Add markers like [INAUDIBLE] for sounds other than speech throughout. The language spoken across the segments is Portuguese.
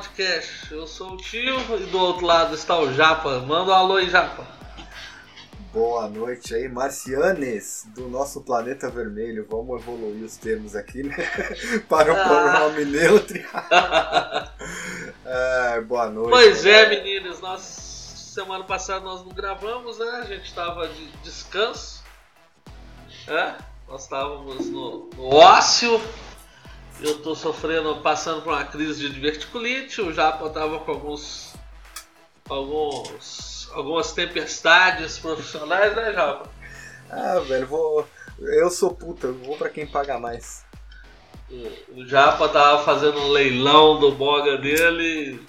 podcasts. Eu sou o tio e do outro lado está o Japa. Manda um alô aí, Japa. Boa noite aí, marcianes do nosso planeta vermelho. Vamos evoluir os termos aqui, né? [LAUGHS] Para o Ah. pronome neutro. É, boa noite. Pois é, meninos, nós semana passada nós não gravamos, né? A gente estava de descanso. É? Nós estávamos no, no ócio. Eu tô sofrendo, passando por uma crise de diverticulite. O Japa tava com alguns. alguns. algumas tempestades profissionais, né, Japa? Ah, velho, vou. Eu sou puta, eu vou pra quem paga mais. O, Japa tava fazendo um leilão do boga dele.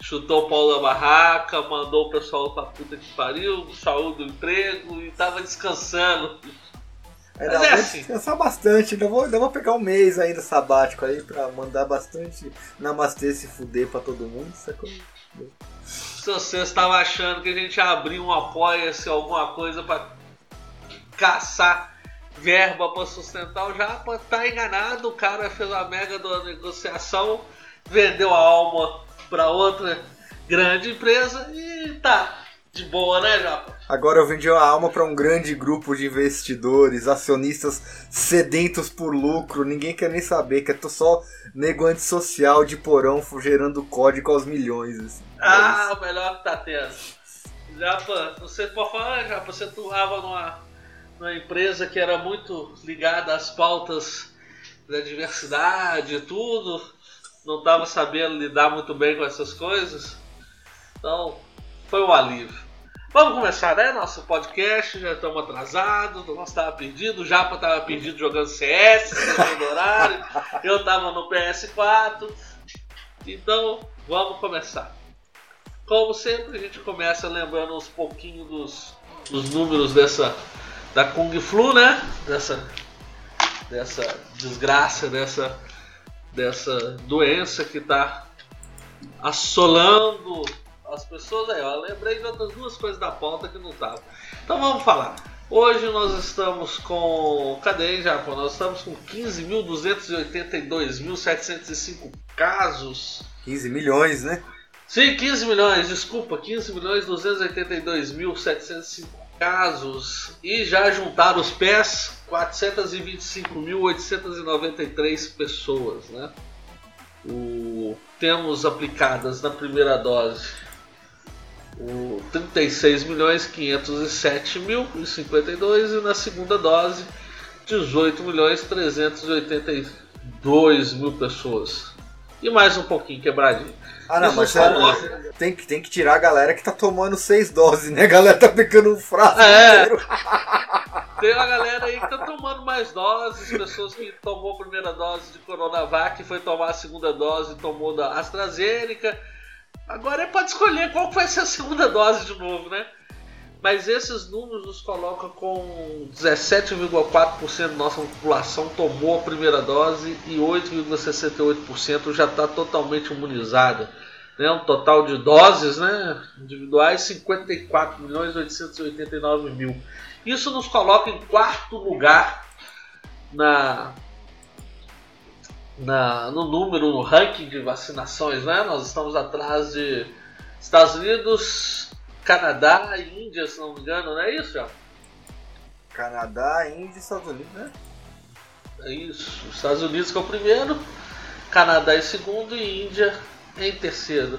Chutou o pau da barraca, mandou o pessoal pra puta que pariu, saiu do emprego e tava descansando. Ainda Mas é vou assim. descansar bastante, ainda vou, ainda vou pegar um mês ainda sabático aí pra mandar bastante namastê se fuder pra todo mundo, sacou? Se você estava achando que a gente ia abrir um apoia-se, alguma coisa pra caçar verba pra sustentar o Japa, tá enganado. O cara fez uma mega da negociação, vendeu a alma pra outra grande empresa e tá de boa, né, Japa? Agora eu vendi a alma pra um grande grupo de investidores, acionistas sedentos por lucro, ninguém quer nem saber, que é só nego antissocial de porão gerando código aos milhões. Assim. Ah, o melhor que tá tendo. Japa, você pode falar, Japa, você atuava numa, numa empresa que era muito ligada às pautas da diversidade e tudo, não estava sabendo lidar muito bem com essas coisas. Então, foi um alívio. Vamos começar, né? Nosso podcast, já estamos atrasados, nós estava perdido, o Japa estava perdido jogando CS, [LAUGHS] no horário, eu estava no PS4. Então, vamos começar. Como sempre, a gente começa lembrando uns pouquinho dos, dos números dessa da Kung Flu, né? Dessa, dessa desgraça, dessa, dessa doença que está assolando as pessoas. Aí, ó, lembrei de outras duas coisas da pauta que não estavam. Então vamos falar. Hoje nós estamos com. Cadê, hein, Japão? Nós estamos com 15.282.705 casos 15 milhões, né? Sim, 15 milhões, desculpa, 15 milhões 282.705 casos e já juntaram os pés 425.893 pessoas, né? O, temos aplicadas na primeira dose o 36 milhões 507 mil e 52 e na segunda dose 18 milhões 382 mil pessoas e mais um pouquinho quebradinho. Ah, não, mas coloca- é, tem, que, tem que tirar a galera que tá tomando seis doses, né? A galera tá pegando um frasco É. inteiro. [LAUGHS] Tem uma galera aí que tá tomando mais doses, pessoas que tomou a primeira dose de Coronavac, foi tomar a segunda dose e tomou da AstraZeneca. Agora é para escolher qual vai ser a segunda dose de novo, né? Mas esses números nos colocam com 17,4% da nossa população tomou a primeira dose e 8,68% já está totalmente imunizada. Né? Um total de doses né? individuais 54 milhões 889 mil. Isso nos coloca em quarto lugar na, na, no número, no ranking de vacinações. Né? Nós estamos atrás de Estados Unidos, Canadá e Índia, se não me engano, não é isso, já? Canadá, Índia e Estados Unidos, né? É isso. Os Estados Unidos que é o primeiro, Canadá em segundo e Índia em terceiro.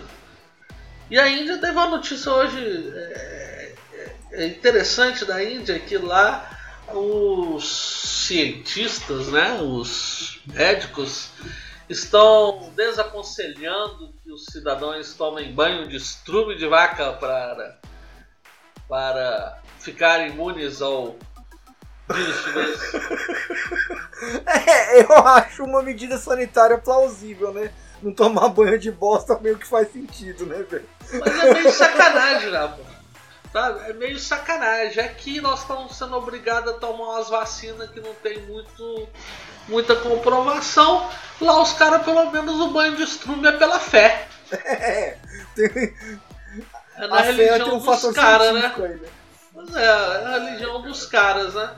E a Índia teve uma notícia hoje é, é- é interessante da Índia que lá os cientistas, né, os médicos estão desaconselhando que os cidadãos tomem banho de estrume de vaca para para ficarem imunes ao vírus chinês. [LAUGHS] É, eu acho uma medida sanitária plausível, né? Não tomar banho de bosta meio que faz sentido, né, velho? Mas é meio sacanagem, né, pô? Sabe? É meio sacanagem. Aqui nós estamos sendo obrigados a tomar umas vacinas que não tem muito, muita comprovação. Lá os caras, pelo menos, o banho de estrume é pela fé. É, tem, É na a religião um dos caras, né? né? Mas é, é a religião dos caras, né?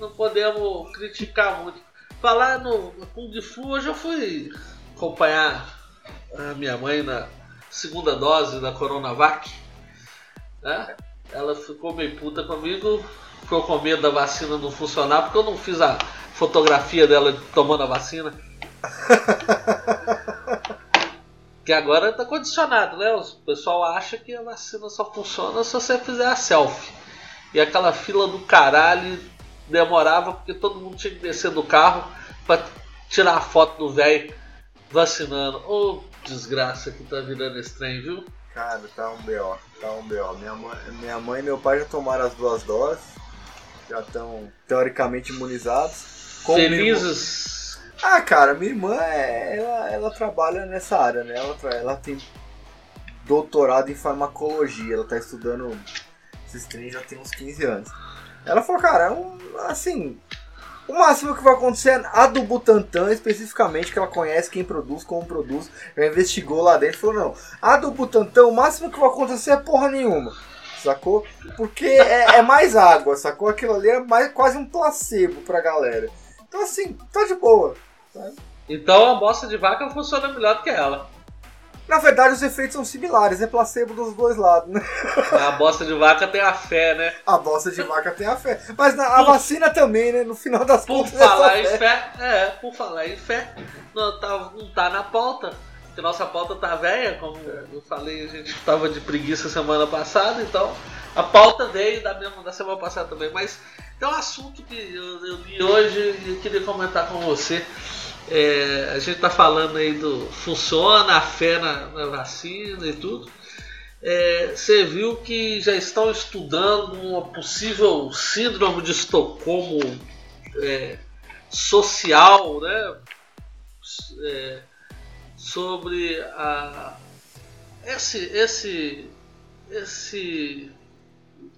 Não podemos criticar muito. Falar no Kung Fu, hoje eu fui acompanhar a minha mãe na segunda dose da Coronavac, né? Ela ficou meio puta comigo, ficou com medo da vacina não funcionar, porque eu não fiz a fotografia dela tomando a vacina. [LAUGHS] que agora tá condicionado, né? O pessoal acha que a vacina só funciona se você fizer a selfie. E aquela fila do caralho demorava porque todo mundo tinha que descer do carro para tirar a foto do velho vacinando. Ô oh, desgraça que tá virando estranho, viu? Cara, tá um B.O. Tá um B.O. Minha mãe, minha mãe e meu pai já tomaram as duas doses. Já estão teoricamente imunizados. Felizes. Ah, cara, minha irmã, é, ela, ela trabalha nessa área, né? Ela, ela tem doutorado em farmacologia. Ela tá estudando esses trens já tem uns 15 anos. Ela falou, cara, é um, assim, o máximo que vai acontecer, a do Butantan especificamente, que ela conhece quem produz, como produz, já investigou lá dentro, falou, não, a do Butantan, o máximo que vai acontecer é porra nenhuma, sacou? Porque é, é mais água, sacou? Aquilo ali é mais, quase um placebo pra galera. Então assim, tá de boa. Sabe? Então a bosta de vaca funciona melhor do que ela. Na verdade, os efeitos são similares, é placebo dos dois lados, né? A bosta de vaca tem a fé, né? A bosta de vaca tem a fé. Mas na, a vacina também, né? No final das por contas. Por falar em fé. fé. é, por falar em fé, não tá, não tá na pauta. Porque nossa pauta tá velha, como eu falei, a gente tava de preguiça semana passada, então a pauta veio da mesma da semana passada também. Mas é um assunto que eu, eu li hoje e queria comentar com você. É, a gente está falando aí do funciona a fé na, na vacina e tudo. É, você viu que já estão estudando uma possível síndrome de Estocolmo é, social, né? É, sobre a esse esse esse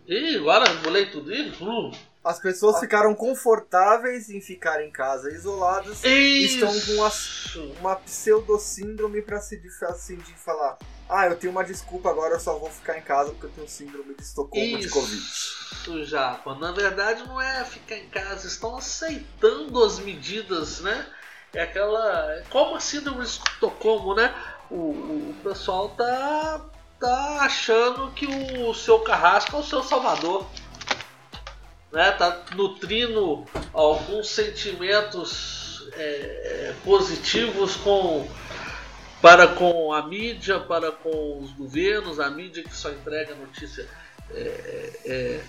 e agora molei tudo isso as pessoas ficaram confortáveis em ficar em casa isoladas e estão com uma, uma pseudo-síndrome para se assim, de falar: Ah, eu tenho uma desculpa, agora eu só vou ficar em casa porque eu tenho síndrome de Estocolmo Isso, de Covid. Japa. Na verdade, não é ficar em casa, estão aceitando as medidas, né? É aquela. Como a síndrome de Estocolmo, né? O, o pessoal tá, tá achando que o seu carrasco é o seu salvador né, tá nutrindo alguns sentimentos é, positivos com para com a mídia, para com os governos, a mídia que só entrega notícia é, é,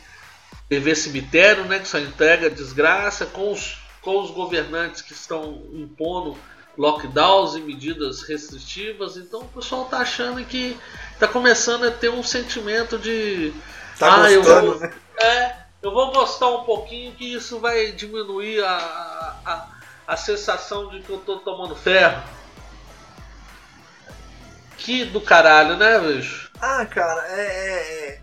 TV Cemitério, né, que só entrega desgraça, com os, com os governantes que estão impondo lockdowns e medidas restritivas. Então o pessoal está achando que está começando a ter um sentimento de. Tá ah, gostando, eu vou, né? É, eu vou gostar um pouquinho que isso vai diminuir a, a, a sensação de que eu tô tomando ferro. Que do caralho, né, bicho? Ah, cara, é. é,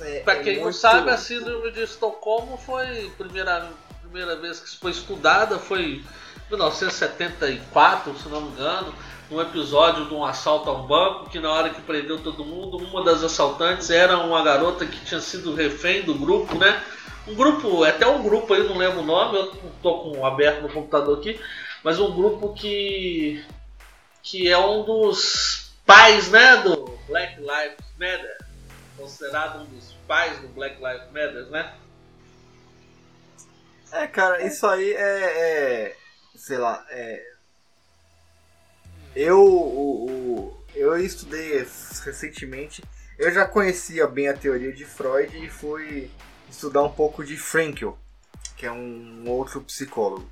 é, é pra quem é não sabe, a síndrome de Estocolmo foi a primeira, primeira vez que foi estudada, foi em 1974, se não me engano um episódio de um assalto a um banco que na hora que prendeu todo mundo, uma das assaltantes era uma garota que tinha sido refém do grupo, né? Um grupo, é até um grupo aí, não lembro o nome, eu não tô com aberto no computador aqui, mas um grupo que que é um dos pais, né, do Black Lives Matter, considerado um dos pais do Black Lives Matter, né? É, cara, isso aí é, é sei lá, é eu, o, o, eu estudei recentemente, eu já conhecia bem a teoria de Freud e fui estudar um pouco de Frankl, que é um outro psicólogo.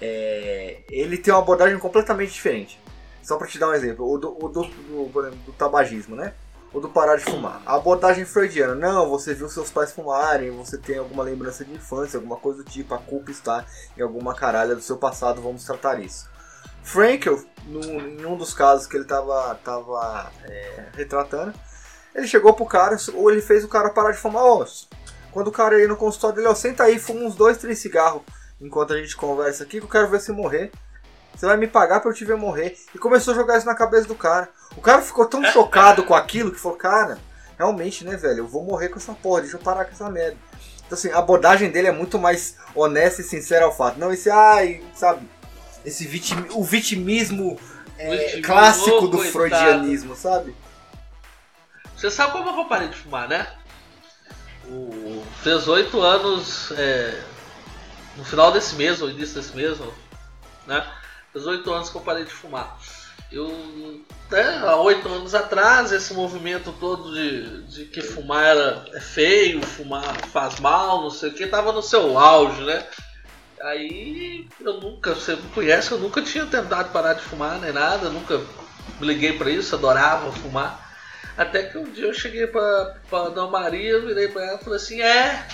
É, ele tem uma abordagem completamente diferente. Só para te dar um exemplo, o do, o do, do, do, tabagismo, né? O do parar de fumar. A abordagem freudiana, não, você viu seus pais fumarem, você tem alguma lembrança de infância, alguma coisa do tipo, a culpa está em alguma caralha do seu passado, vamos tratar isso. Frankel, no, em um dos casos que ele estava tava, é, retratando, ele chegou pro cara, ou ele fez o cara parar de fumar. Ó, quando o cara ia no consultório dele, ó, senta aí, fuma uns dois, três cigarros enquanto a gente conversa aqui, que eu quero ver você morrer. Você vai me pagar pra eu te ver morrer. E começou a jogar isso na cabeça do cara. O cara ficou tão [LAUGHS] chocado com aquilo que falou, cara, realmente, né, velho, eu vou morrer com essa porra, deixa eu parar com essa merda. Então, assim, a abordagem dele é muito mais honesta e sincera ao fato. Não esse, ai, sabe, esse vitim, o vitimismo é, Vitimismo, clássico ô, do coitado. freudianismo, sabe? Você sabe como eu parei de fumar, né? O... Fez oito anos é, no final desse mês, ou início desse mês, né? Fez oito anos que eu parei de fumar. Eu, né, há oito anos atrás, esse movimento todo de, de que fumar era, é feio, fumar faz mal, não sei o que, tava no seu auge, né? Aí eu nunca, você me conhece, eu nunca tinha tentado parar de fumar nem nada, nunca me liguei pra isso, adorava fumar. Até que um dia eu cheguei pra, pra Dona Maria, virei pra ela e falei assim, é,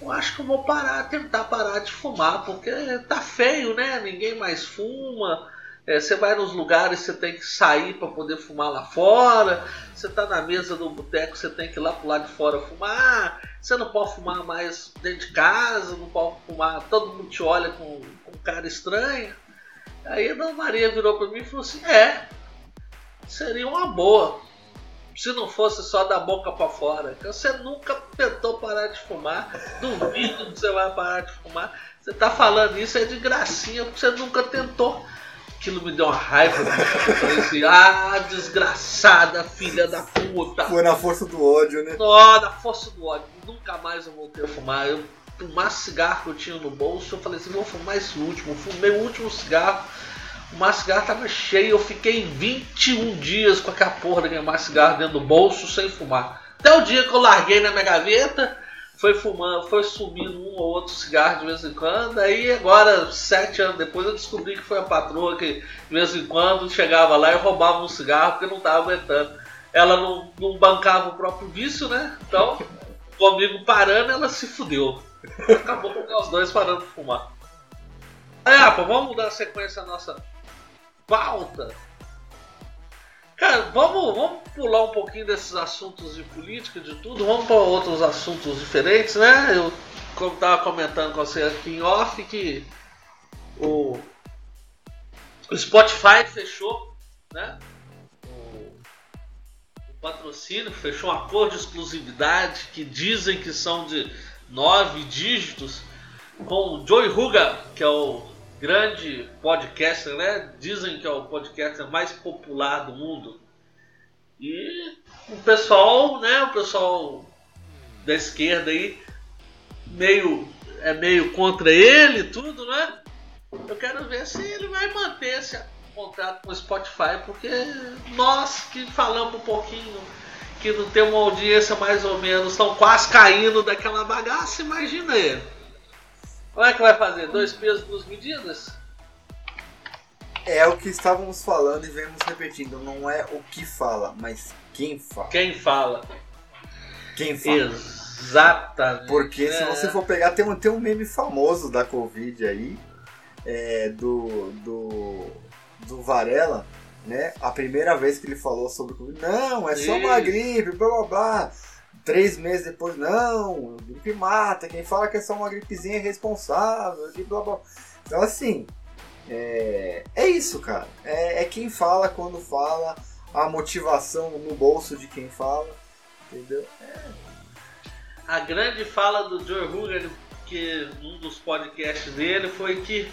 eu acho que eu vou parar, tentar parar de fumar, porque tá feio, né? Ninguém mais fuma. É, você vai nos lugares, você tem que sair para poder fumar lá fora. Você tá na mesa do boteco, você tem que ir lá pro lado de fora fumar. Você não pode fumar mais dentro de casa, não pode fumar. Todo mundo te olha com, com cara estranha. Aí a Dona Maria virou para mim e falou assim: É, seria uma boa. Se não fosse só da boca para fora. Você nunca tentou parar de fumar. Duvido que você vai parar de fumar. Você tá falando isso é de gracinha, porque você nunca tentou. Aquilo me deu uma raiva. bicho. Eu falei assim, ah, desgraçada, filha da puta. Foi na força do ódio, né? Ó, na força do ódio. Nunca mais eu voltei a fumar. Eu fumar cigarro que eu tinha no bolso, eu falei assim, vou fumar esse último. Eu fumei o último cigarro. O de cigarro tava cheio, eu fiquei 21 dias com aquela porra daquele de cigarro dentro do bolso sem fumar. Até o dia que eu larguei na minha gaveta, foi fumando, foi sumindo um ou outro cigarro de vez em quando. Aí agora, sete anos depois, eu descobri que foi a patroa que de vez em quando chegava lá e roubava um cigarro porque não tava aguentando. Ela não, não bancava o próprio vício, né? Então, comigo parando, ela se fudeu. Acabou com os dois parando de fumar. Aí, Apa, vamos dar sequência à nossa pauta. Cara, vamos, vamos pular um pouquinho desses assuntos de política, de tudo, vamos para outros assuntos diferentes, né? Eu estava comentando com você aqui em off que o, o Spotify fechou, né? O, o patrocínio fechou um acordo de exclusividade que dizem que são de nove dígitos com o Joey Ruga, que é o grande podcaster, né? Dizem que é o podcaster mais popular do mundo. E o pessoal, né? O pessoal da esquerda aí meio é meio contra ele, tudo, né? Eu quero ver se ele vai manter esse contrato com o Spotify, porque nós que falamos um pouquinho que não tem uma audiência mais ou menos, estão quase caindo daquela bagaça, imagina ele. Como é que vai fazer? Dois pesos, duas medidas? É o que estávamos falando e vemos repetindo. Não é o que fala, mas quem fala. Quem fala? Quem fala. Exatamente. Porque se É. você for pegar, tem um, tem um meme famoso da Covid aí, é, do, do, do Varela, né? A primeira vez que ele falou sobre Covid, não, é só uma gripe, blá blá blá. Três meses depois, não, gripe mata, quem fala que é só uma gripezinha é responsável, e blá blá. Então assim, é, é isso, cara. É, é quem fala quando fala, a motivação no bolso de quem fala, entendeu? A grande fala do Joe Rogan, que um dos podcasts dele, foi que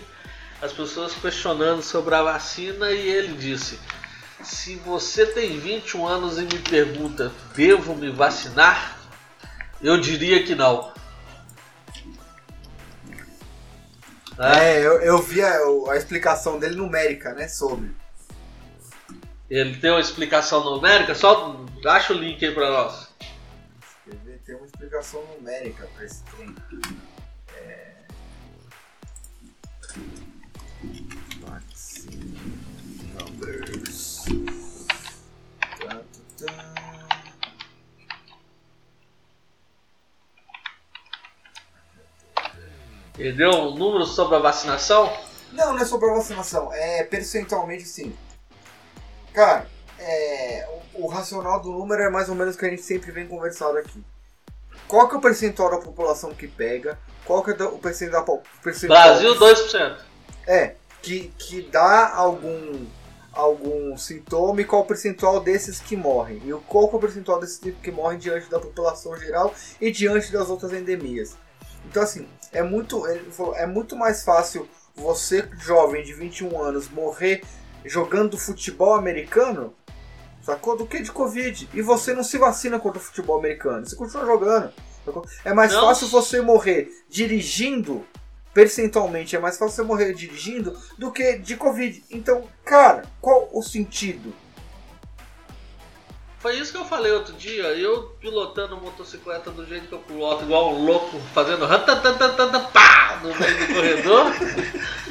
as pessoas questionando sobre a vacina e ele disse: Se você tem 21 anos e me pergunta, devo me vacinar? Eu diria que não. Né? É, eu, eu vi a, a explicação dele numérica, né, sobre. Ele tem uma explicação numérica, só acha o link aí pra nós. Ele tem uma explicação numérica pra esse trem. Ele deu um número sobre a vacinação? Não, não é sobre a vacinação, é percentualmente sim. Cara, é, o, o racional do número é mais ou menos o que a gente sempre vem conversando aqui. Qual que é o percentual da população que pega? Qual que é o percentual, po- percentual Brasil, 2%. É, que, que dá algum, algum sintoma e qual o percentual desses que morrem. E o- qual é o percentual desses que morrem diante da população geral e diante das outras endemias. Então assim, é muito, ele falou, é muito mais fácil você, jovem de 21 anos, morrer jogando futebol americano, sacou? Do que de Covid. E você não se vacina contra o futebol americano, você continua jogando. Sacou? É mais Não. fácil você morrer dirigindo, percentualmente, é mais fácil você morrer dirigindo do que de Covid. Então, cara, qual o sentido? Foi isso que eu falei outro dia, eu pilotando motocicleta do jeito que eu piloto, igual um louco, fazendo pá, no meio do corredor. [LAUGHS]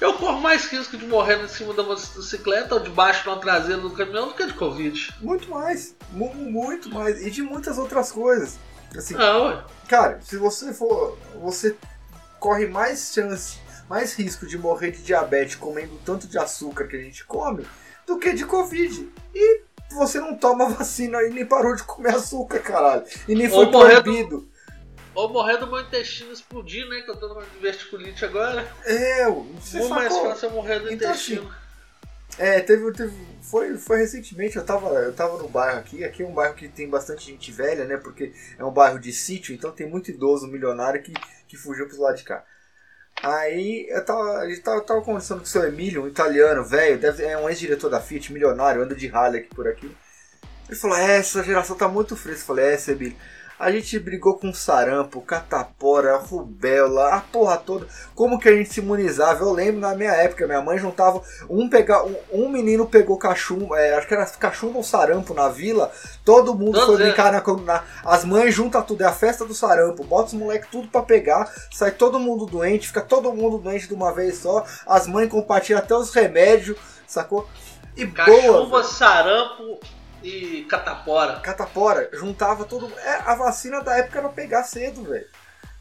Eu corro mais risco de morrer em cima da motocicleta ou debaixo na traseira do caminhão do que de Covid. Muito mais. Mu- Muito mais. E de muitas outras coisas. Assim, ué. Cara, se você for. Você corre mais chance, mais risco de morrer de diabetes comendo tanto de açúcar que a gente come do que de Covid. E você não toma vacina e nem parou de comer açúcar, caralho. E nem foi Ou morrer do- proibido. Ou morrer do meu intestino explodir, né? Que eu tô numa diverticulite agora. É, você Muito mais fácil eu morrer do Então, intestino. É, teve, teve foi, foi recentemente, eu tava, eu tava no bairro aqui, aqui é um bairro que tem bastante gente velha, né, porque é um bairro de sítio, então tem muito idoso milionário que, que fugiu pros lados de cá. Aí eu tava, a gente tava, tava conversando com o seu Emílio, um italiano, velho, é um ex-diretor da Fiat, milionário, anda de Harley aqui por aqui. Ele falou, é, essa geração tá muito fresca. Eu falei, é, seu Emílio, a gente brigou com sarampo, catapora, rubéola, a porra toda. Como que a gente se imunizava? Eu lembro na minha época, minha mãe juntava um pegar um, um menino pegou cachumbo, é, acho que era cachumbo ou sarampo na vila. Todo mundo foi brincar na, na- as mães juntam tudo, é a festa do sarampo. Bota os moleques tudo pra pegar, sai todo mundo doente, fica todo mundo doente de uma vez só. As mães compartilham até os remédios, sacou? E boa, Cachumba, velho. sarampo e catapora. catapora, juntava todo mundo. É, a vacina da época era pegar cedo, velho.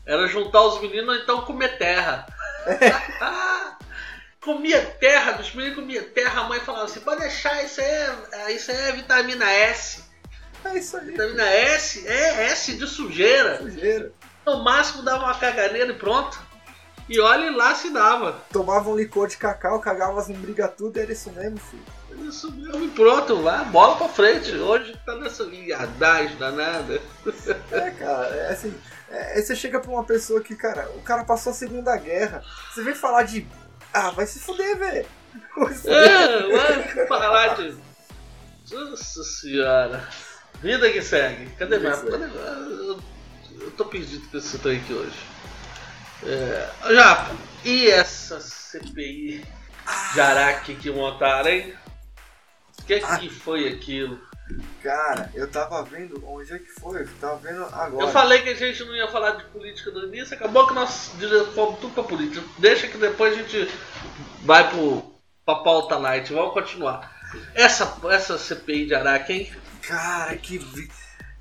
Era juntar os meninos então comer terra. [LAUGHS] comia terra, os meninos comiam terra, a mãe falava assim, pode deixar, isso aí é, isso é vitamina S. É isso aí. Vitamina S é S de sujeira. Sujeira. No máximo dava uma caganeira e pronto. E olha lá se dava. Tomavam licor de cacau, cagavam as brigas tudo, era isso mesmo, filho. Isso mesmo, e pronto, lá, bola pra frente. Hoje tá nessa viadagem danada. É, cara, é assim. É, você chega pra uma pessoa que, cara, o cara passou a Segunda Guerra. Você vem falar de. Ah, vai se fuder, velho. É, vai falar de. Nossa senhora. Vida que segue. Cadê minha. Eu, eu tô perdido com esse trem aqui hoje. É, Japa, e essa CPI de Araque que montaram, hein? O que, Ah. que foi aquilo? Cara, eu tava vendo. Onde é que foi? Eu tava vendo agora. Eu falei que a gente não ia falar de política no início, acabou que nós fomos tudo pra política. Deixa que depois a gente vai pro, pra pauta light. Vamos continuar. Essa, essa CPI de Araque, hein? Cara, que. vi-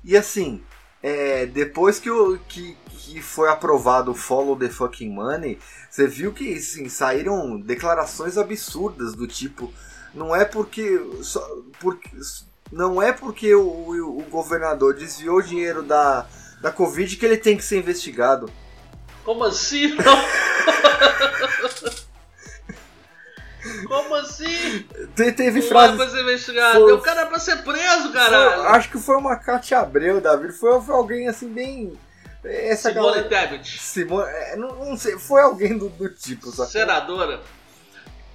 E assim, é, depois que, o, que, que foi aprovado o Follow the Fucking Money, você viu que assim, saíram declarações absurdas do tipo. Não é porque. Só, porque não é porque o, o, o governador desviou o dinheiro da, da Covid que ele tem que ser investigado. Como assim? Não? [LAUGHS] Como assim? Te- teve Não frases. pra ser investigado. Foi- O cara é pra ser preso, Foi- caralho. acho que foi uma Cátia Abreu, Davi. Foi, foi alguém assim bem. Essa Simone galera. Tebet, Simone, é, não, não sei, foi alguém do, do tipo, sacou? senadora.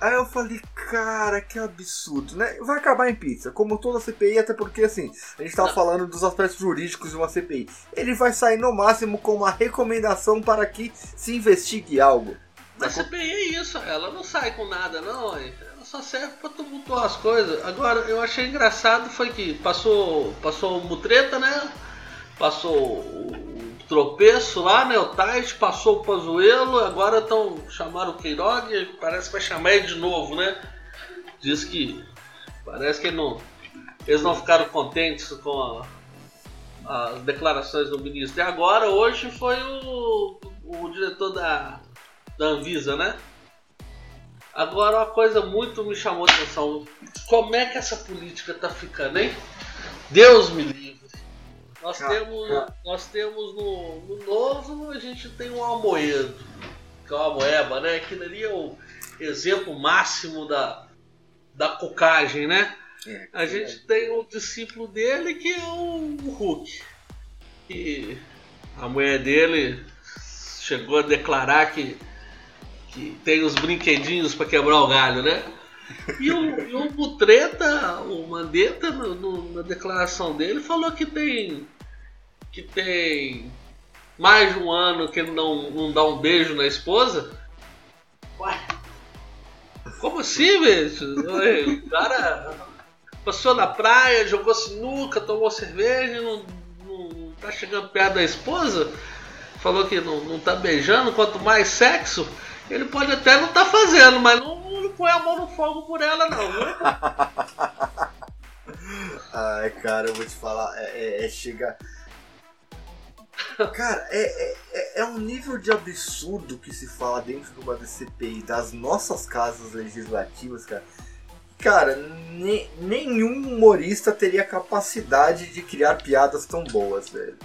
Aí eu falei, cara, que absurdo, né? Vai acabar em pizza, como toda CPI, até porque assim, a gente tava falando dos aspectos jurídicos de uma CPI. Ele vai sair no máximo com uma recomendação para que se investigue algo. Mas CPI é isso, ela não sai com nada, não. hein? Ela só serve pra tumultuar as coisas. Agora, eu achei engraçado foi que passou, passou o Mutreta, né? Passou o tropeço lá, né? O Tais, passou o Pazuelo, agora estão chamaram o Queiroga, parece que vai chamar ele de novo, né? Diz que parece que não, eles não ficaram contentes com a- as declarações do ministro. E agora, hoje, foi o, o diretor da, da Anvisa, né? Agora uma coisa muito me chamou a atenção. Como é que essa política tá ficando, hein? Deus me livre. Nós Cara, temos, cara. nós temos no, no novo, a gente tem um Almoedo, que é o Almoeba, né? Aquilo ali é o exemplo máximo da, da cocagem, né? A gente tem o discípulo dele que é o Hulk. E a mulher dele chegou a declarar que, que tem os brinquedinhos para quebrar o galho, né? E o, e o Butreta, o Mandetta, no, no, na declaração dele, falou que tem. que tem mais de um ano que ele não, não dá um beijo na esposa. Ué, como assim, bicho? O cara passou na praia, jogou sinuca, tomou cerveja, não, não tá chegando perto da esposa. Falou que não, não tá beijando, quanto mais sexo, ele pode até não tá fazendo, mas não põe a mão no fogo por ela, não, viu? [LAUGHS] Ai, cara, eu vou te falar, é, é, é chegar. Cara, é, é, é, é um nível de absurdo que se fala dentro de uma DCPI das nossas casas legislativas, cara. Cara, ne, nenhum humorista teria capacidade de criar piadas tão boas, velho.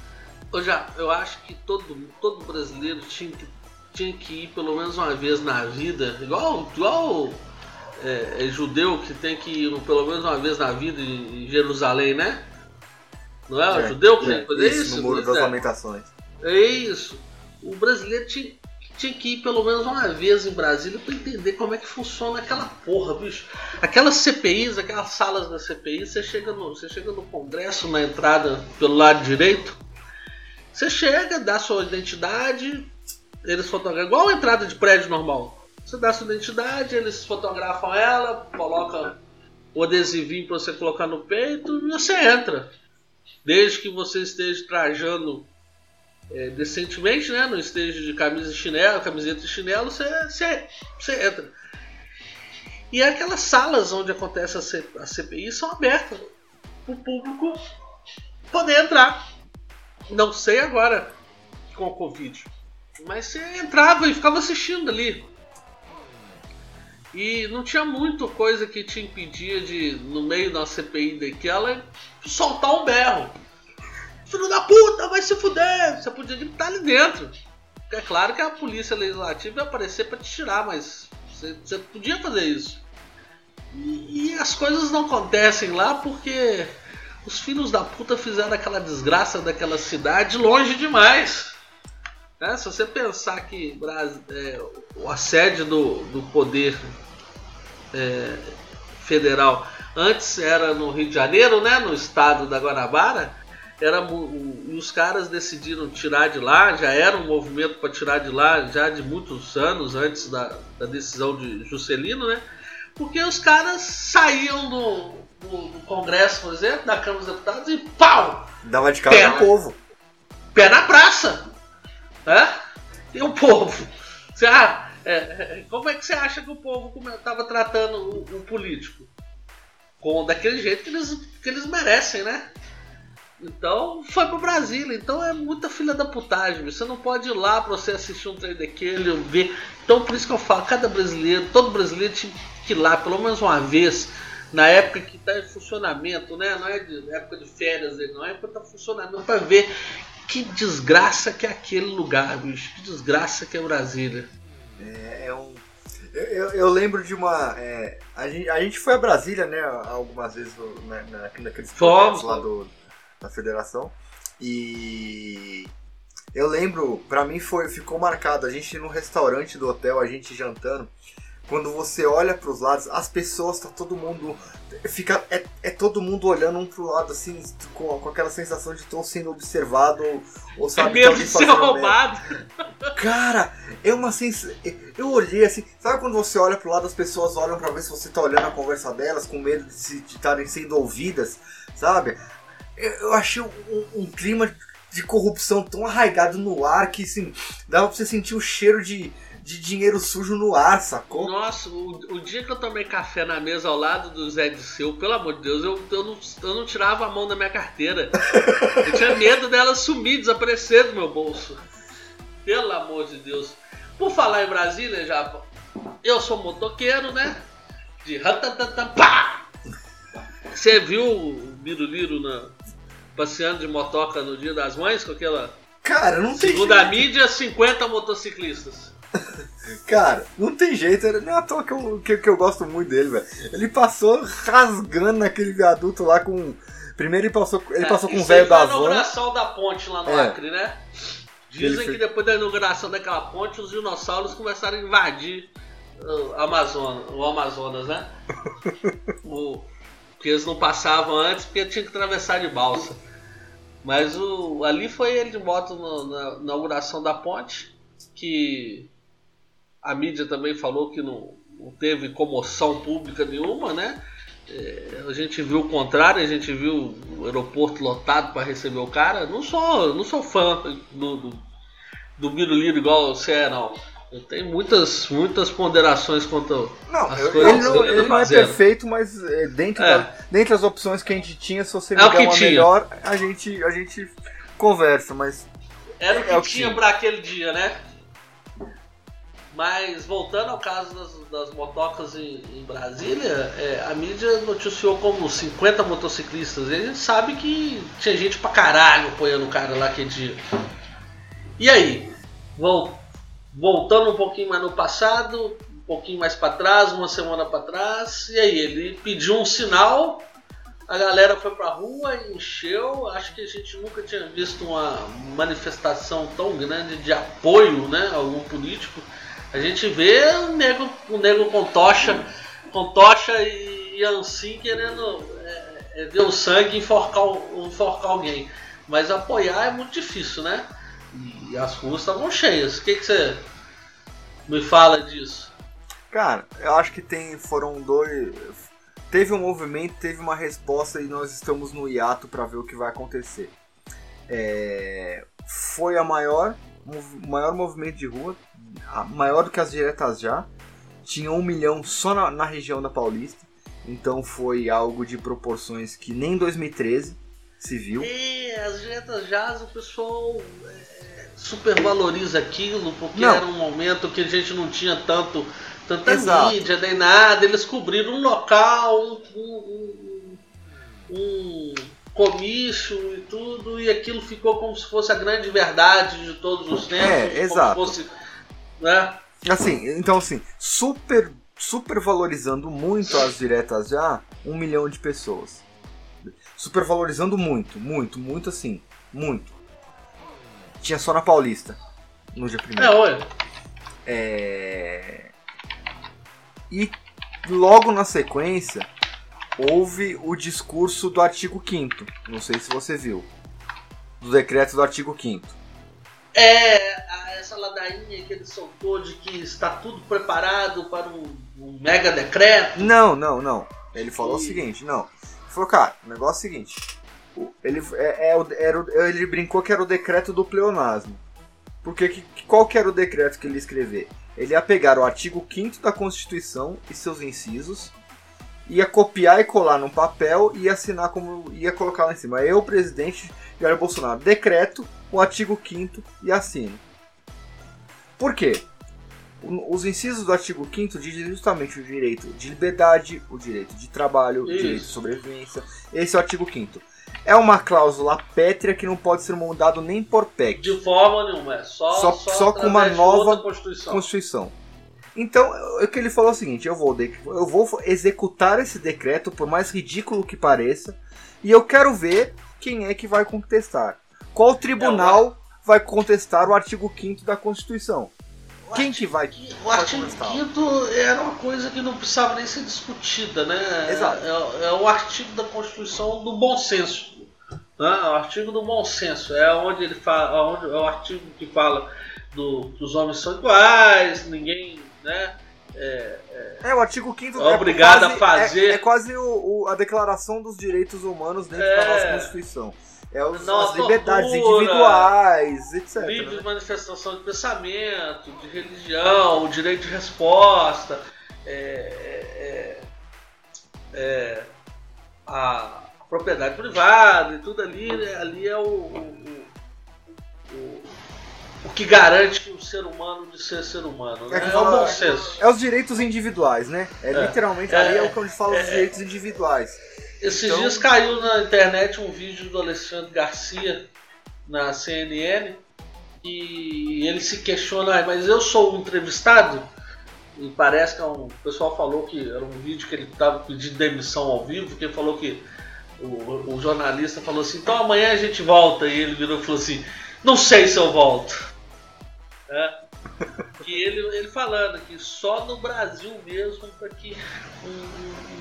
Eu já, eu acho que todo, todo brasileiro tinha que, tinha que ir pelo menos uma vez na vida, igual, igual é, é judeu que tem que ir pelo menos uma vez na vida em Jerusalém, né? Não é? O judeu que tem que fazer isso? isso no Muro das é. Lamentações. É isso. O brasileiro tinha, tinha que ir pelo menos uma vez em Brasília para entender como é que funciona aquela porra, bicho. Aquelas CPIs, aquelas salas da CPI, você chega no, você chega no Congresso na entrada pelo lado direito, você chega, dá sua identidade, eles fotografam igual a entrada de prédio normal. Você dá sua identidade, eles fotografam ela, colocam o adesivinho para você colocar no peito e você entra. Desde que você esteja trajando é, decentemente, né? Não esteja de camisa e chinelo, camiseta e chinelo, você, você, você entra. E aquelas salas onde acontece a, C, a CPI são abertas para o público poder entrar. Não sei agora com o Covid. Mas você entrava e ficava assistindo ali. E não tinha muita coisa que te impedia de, no meio da CPI daquela, soltar um berro. Filho da puta, vai se fuder! Você podia gritar ali dentro. É claro que a polícia legislativa ia aparecer para te tirar, mas você, você, podia fazer isso. E, e as coisas não acontecem lá porque os filhos da puta fizeram aquela desgraça daquela cidade longe demais. É, se você pensar que é, o assédio do, do poder é, federal antes era no Rio de Janeiro, né, no estado da Guanabara, era e os caras decidiram tirar de lá, já era um movimento para tirar de lá já de muitos anos antes da, da decisão de Juscelino, né? Porque os caras saíam do, do, do Congresso, por exemplo, da Câmara dos Deputados e pau! Dava de cara no povo. Pé na praça! Né? E o povo? Você, ah, é, é, como é que você acha que o povo estava tratando o, o, político? Com daquele jeito que eles, que eles merecem, né? Então foi pro Brasília. Então é muita filha da putagem. Você não pode ir lá pra você assistir um trem daquele, ver. Então por isso que eu falo, cada brasileiro, todo brasileiro tinha que ir lá pelo menos uma vez. Na época que está em funcionamento, né? Não é de época de férias, não é época que tá funcionamento para ver que desgraça que é aquele lugar, bicho. Que desgraça que é Brasília. É, é um. Eu, eu, lembro de uma. É, a, gente, a gente foi a Brasília, né? Algumas vezes né, naqueles projetos lá do, da federação. E eu lembro, para mim foi, ficou marcado. A gente no restaurante do hotel, a gente jantando. Quando você olha para os lados, as pessoas, tá todo mundo fica é, é, todo mundo olhando um pro lado assim com, com aquela sensação de estou sendo observado ou, ou sabe é medo de ser roubado. Cara é uma sensação eu olhei assim sabe quando você olha pro lado as pessoas olham para ver se você tá olhando a conversa delas com medo de estarem sendo ouvidas sabe? Eu, eu achei um, um, clima de corrupção tão arraigado no ar que assim dava pra você sentir o cheiro de de dinheiro sujo no ar, sacou? Nossa, o, o, dia que eu tomei café na mesa ao lado do Zé de Seu, pelo amor de Deus, eu, eu, não, eu não tirava a mão da minha carteira. [LAUGHS] Eu tinha medo dela sumir, desaparecer do meu bolso. Pelo amor de Deus. Por falar em Brasília, já, eu sou motoqueiro, né? De pá! Você viu o Biruliro na, passeando de motoca no Dia das Mães com aquela. Cara, não tem. Segundo a mídia, 50 motociclistas. [LAUGHS] Cara, não tem jeito, não é à toa que eu, que, que eu gosto muito dele, velho. Ele passou rasgando naquele viaduto lá com. Primeiro ele passou, ele é, passou com o velho da van. inauguração da ponte lá no é. Acre, né? Dizem que depois da inauguração daquela ponte, os dinossauros começaram a invadir o Amazonas, o Amazonas né? [LAUGHS] o, que eles não passavam antes porque tinha que atravessar de balsa. Mas o, ali foi ele de moto no, na inauguração da ponte, que a mídia também falou que não, não teve comoção pública nenhuma, né? É, a gente viu o contrário, a gente viu o aeroporto lotado para receber o cara. Não sou, não sou fã do, do, do Biruliro igual você é, não. Eu tenho muitas, muitas ponderações quanto não, as eu, coisas ele não, ele não é perfeito, mas é, dentro, é. Da, dentre das opções que a gente tinha, se você me é der uma tinha. melhor, a gente, a gente conversa, mas. Era o que, é o que tinha para aquele dia, né? Mas voltando ao caso das, das motocas em, em Brasília, é, a mídia noticiou como 50 motociclistas. E a gente sabe que tinha gente pra caralho apoiando o cara lá aquele dia. E aí? Vol, voltando um pouquinho mais no passado, um pouquinho mais para trás, uma semana para trás. E aí? Ele pediu um sinal, a galera foi pra rua, encheu. Acho que a gente nunca tinha visto uma manifestação tão grande de apoio né, a algum político. A gente vê o nego, o nego com tocha, com tocha e, e assim querendo é, é, ver o sangue enforcar, enforcar alguém. Mas apoiar é muito difícil, né? E as ruas estavam cheias. O que, que você me fala disso? Cara, eu acho que tem. Foram dois. Teve um movimento, teve uma resposta e nós estamos no hiato para ver o que vai acontecer. É, foi a maior, maior movimento de rua maior do que as diretas já. Tinha um milhão só na, na região da Paulista. Então foi algo de proporções que nem em 2013 se viu. E as diretas já o pessoal é, supervaloriza aquilo, porque não. era um momento que a gente não tinha tanto tanta Exato. mídia nem nada. Eles cobriram um local, um, um, um, comício e tudo, e aquilo ficou como se fosse a grande verdade de todos os tempos. É, exato. Como se fosse né? Assim, então assim, super, super valorizando muito as diretas já, um milhão de pessoas. Super valorizando muito, muito, muito assim, muito. Tinha só na Paulista, no dia primeiro. É, olha. É... E logo na sequência, houve o discurso do artigo 5 Não sei se você viu. Do decreto do artigo 5 é, essa ladainha que ele soltou de que está tudo preparado para um, um mega decreto. Não, não, não. Ele falou e... o seguinte, não. Ele falou, cara, o negócio é o seguinte. Ele, é, é, era, ele brincou que era o decreto do pleonasmo. Porque que, qual que era o decreto que ele ia escrever? Ele ia pegar o artigo 5 da Constituição e seus incisos, ia copiar e colar num papel e assinar como. ia colocar lá em cima. Eu, presidente Jair Bolsonaro, decreto o artigo 5 e assino. Por quê? Os incisos do artigo 5 dizem justamente o direito de liberdade, o direito de trabalho, Isso. o direito de sobrevivência. Esse é o artigo 5 é uma cláusula pétrea que não pode ser mudado nem por PEC. De forma nenhuma, é só, só, só, só com uma nova Constituição. Constituição. Então, o que ele falou é o seguinte: eu vou, eu vou executar esse decreto, por mais ridículo que pareça, e eu quero ver quem é que vai contestar. Qual tribunal é, vai contestar o artigo 5 da Constituição? O Quem que vai O artigo 5 era uma coisa que não precisava nem ser discutida, né? Exato. É, é o artigo da Constituição do bom senso. Né? É o artigo do bom senso. É onde ele fala, onde, é o artigo que fala do, dos homens são iguais, ninguém. Né? É, é, é, o artigo 5 é obrigado quase, a fazer. É, é quase o, o, a declaração dos direitos humanos dentro da nossa é. Constituição. É os, não, as liberdades tortura, individuais, etc. Livre né? manifestação de pensamento, de religião, o direito de resposta, é, é, é, é a propriedade privada e tudo ali, né? ali é o, o, o, o, que garante que o ser humano de ser ser humano. Né? É, é o bom senso. É os direitos individuais, né? É, literalmente ali é, o que a gente fala dos direitos individuais. Esses então... dias caiu na internet um vídeo do Alexandre Garcia na CNN e ele se questiona, mas eu sou um entrevistado? E parece que é um, o pessoal falou que era um vídeo que ele estava pedindo demissão ao vivo, que ele falou que o, o, jornalista falou assim, então amanhã a gente volta, e ele virou e falou assim, não sei se eu volto. É. Que ele, ele falando que só no Brasil mesmo para que um,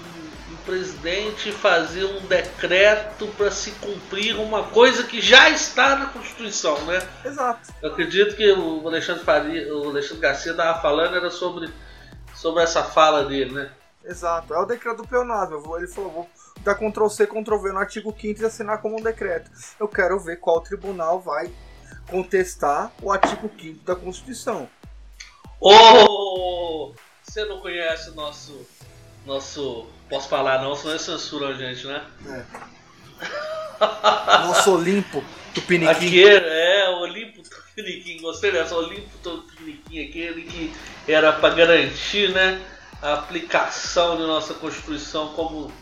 presidente fazer um decreto para se cumprir uma coisa que já está na Constituição, né? Exato. Eu acredito que o Alexandre, Faria, o Alexandre Garcia estava falando era sobre, sobre essa fala dele, né? Exato, é o decreto do pleonasmo. Ele falou, vou dar Ctrl C, Ctrl V no artigo 5 e assinar como um decreto. Eu quero ver qual tribunal vai contestar o artigo 5 da Constituição. Oh! Você não conhece o nosso. Nosso. Posso falar não, senão censura a gente, né? É. Nosso Olimpo Tupiniquim. Aqui é, o Olimpo Tupiniquim, gostei dessa, Olimpo Tupiniquim, aquele que era para garantir, né? A aplicação de nossa Constituição como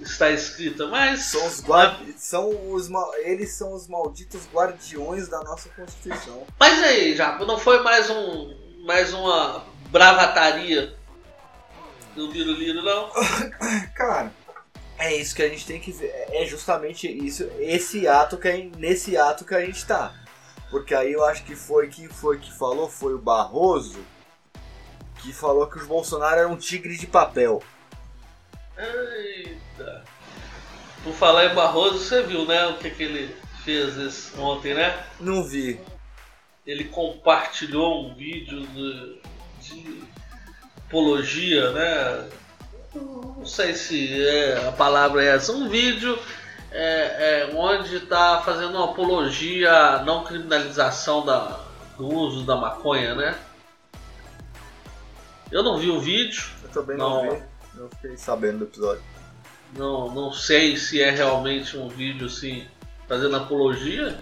está escrita, mas. São os guarda... são os Eles são os malditos guardiões da nossa Constituição. Mas aí, já não foi mais um mais uma bravataria do Biruliro, não? [COUGHS] Cara, é isso que a gente tem que ver. É justamente isso, esse ato que gente, nesse ato que a gente tá. Porque aí eu acho que foi quem foi que falou, foi o Barroso, que falou que os Bolsonaro eram um tigre de papel. Eita. Por falar em Barroso, você viu, né, o que, que ele fez ontem, né? Não vi ele compartilhou um vídeo de, de apologia, né? Não sei se é, a palavra é essa. Um vídeo é, é, onde está fazendo uma apologia à não criminalização da, do uso da maconha, né? Eu não vi o vídeo. Eu também não, não vi. Não fiquei sabendo do episódio. Não, não sei se é realmente um vídeo assim fazendo apologia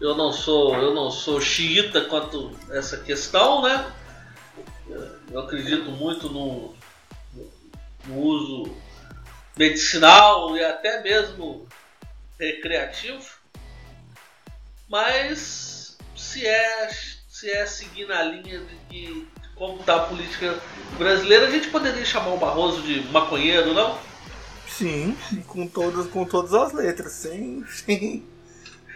eu não sou eu não sou xiita quanto essa questão, né? Eu acredito muito no, no uso medicinal e até mesmo recreativo, mas se é se é seguir na linha de que como está a política brasileira, a gente poderia chamar o Barroso de maconheiro, não? Sim, com todas com todas as letras, sem, sem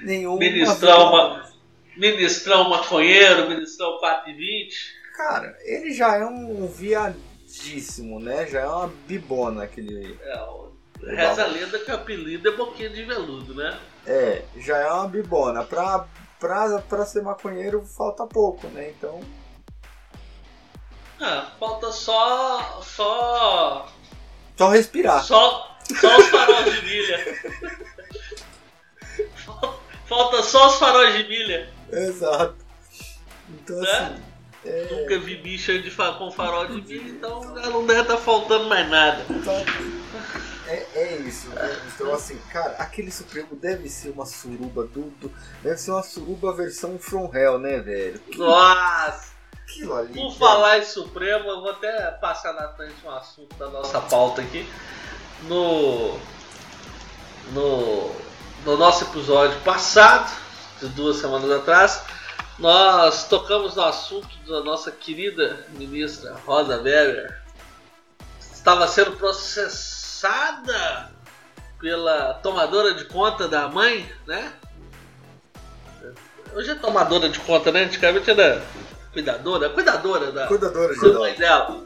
nenhum. Ministrão, uma, ministrão maconheiro, ministrão 420. Cara, ele já é um viadíssimo, né? Já é uma bibona aquele. É, reza a lenda que o apelido é boquinha de veludo, né? É, já é uma bibona. Pra, pra, pra ser maconheiro falta pouco, né? Então. Ah, falta só. só. Só respirar. Só, só os faróis de milha. [LAUGHS] Falta só os faróis de milha. Exato. Então né? assim. É... Nunca vi bicha de com farol de milha, então não deve estar tá faltando mais nada. Então, é, é isso. Né? Então assim, cara, aquele Supremo deve ser uma suruba do, Deve ser uma suruba versão From Hell, né, velho? Que... Nossa! Aquilo ali. Por falar em Supremo, eu vou até passar na frente um assunto da nossa pauta aqui. No. No no nosso episódio passado, de duas semanas atrás, nós tocamos no assunto da nossa querida ministra Rosa Weber. Estava sendo processada pela tomadora de conta da mãe, né? Hoje é tomadora de conta, né? Antigamente era cuidadora, cuidadora da, cuidadora da mãe dela.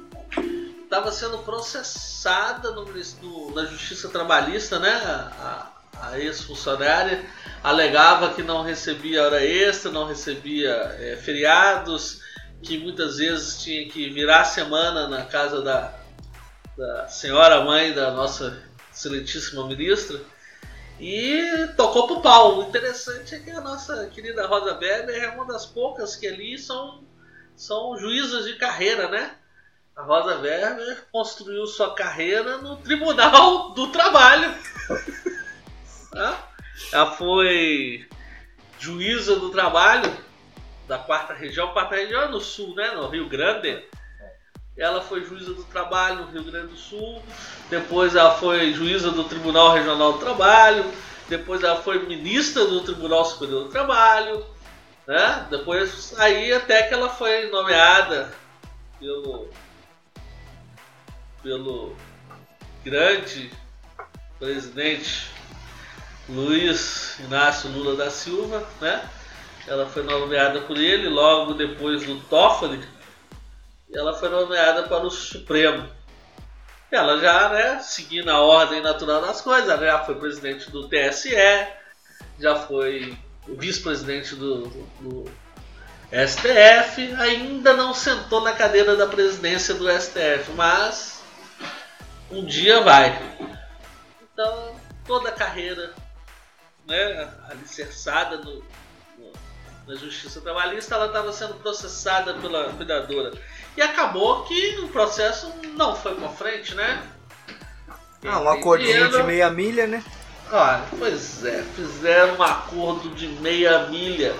Estava sendo processada no, no, na Justiça Trabalhista, né? A, a ex-funcionária, alegava que não recebia hora extra, não recebia é, feriados, que muitas vezes tinha que virar a semana na casa da, da senhora mãe da nossa excelentíssima ministra. E tocou pro pau. O interessante é que a nossa querida Rosa Weber é uma das poucas que ali são, são juízas de carreira, né? A Rosa Weber construiu sua carreira no Tribunal do Trabalho. [LAUGHS] Ela foi juíza do trabalho da quarta região. Quarta região é no sul, né? No Rio Grande. Ela foi juíza do trabalho no Rio Grande do Sul. Depois ela foi juíza do Tribunal Regional do Trabalho. Depois ela foi ministra do Tribunal Superior do Trabalho. Né? Depois aí até que ela foi nomeada pelo pelo grande presidente Luiz Inácio Lula da Silva, né? ela foi nomeada por ele, logo depois do Toffoli, ela foi nomeada para o Supremo. Ela já, né, seguindo a ordem natural das coisas, já foi presidente do TSE, já foi vice-presidente do, do, do STF, ainda não sentou na cadeira da presidência do STF, mas um dia vai. Então, toda a carreira né, alicerçada no, no, na justiça trabalhista, ela estava sendo processada pela cuidadora. E acabou que o processo não foi para frente, né? Ah, um acordinho de meia milha, né? Ah, pois é, fizeram um acordo de meia milha.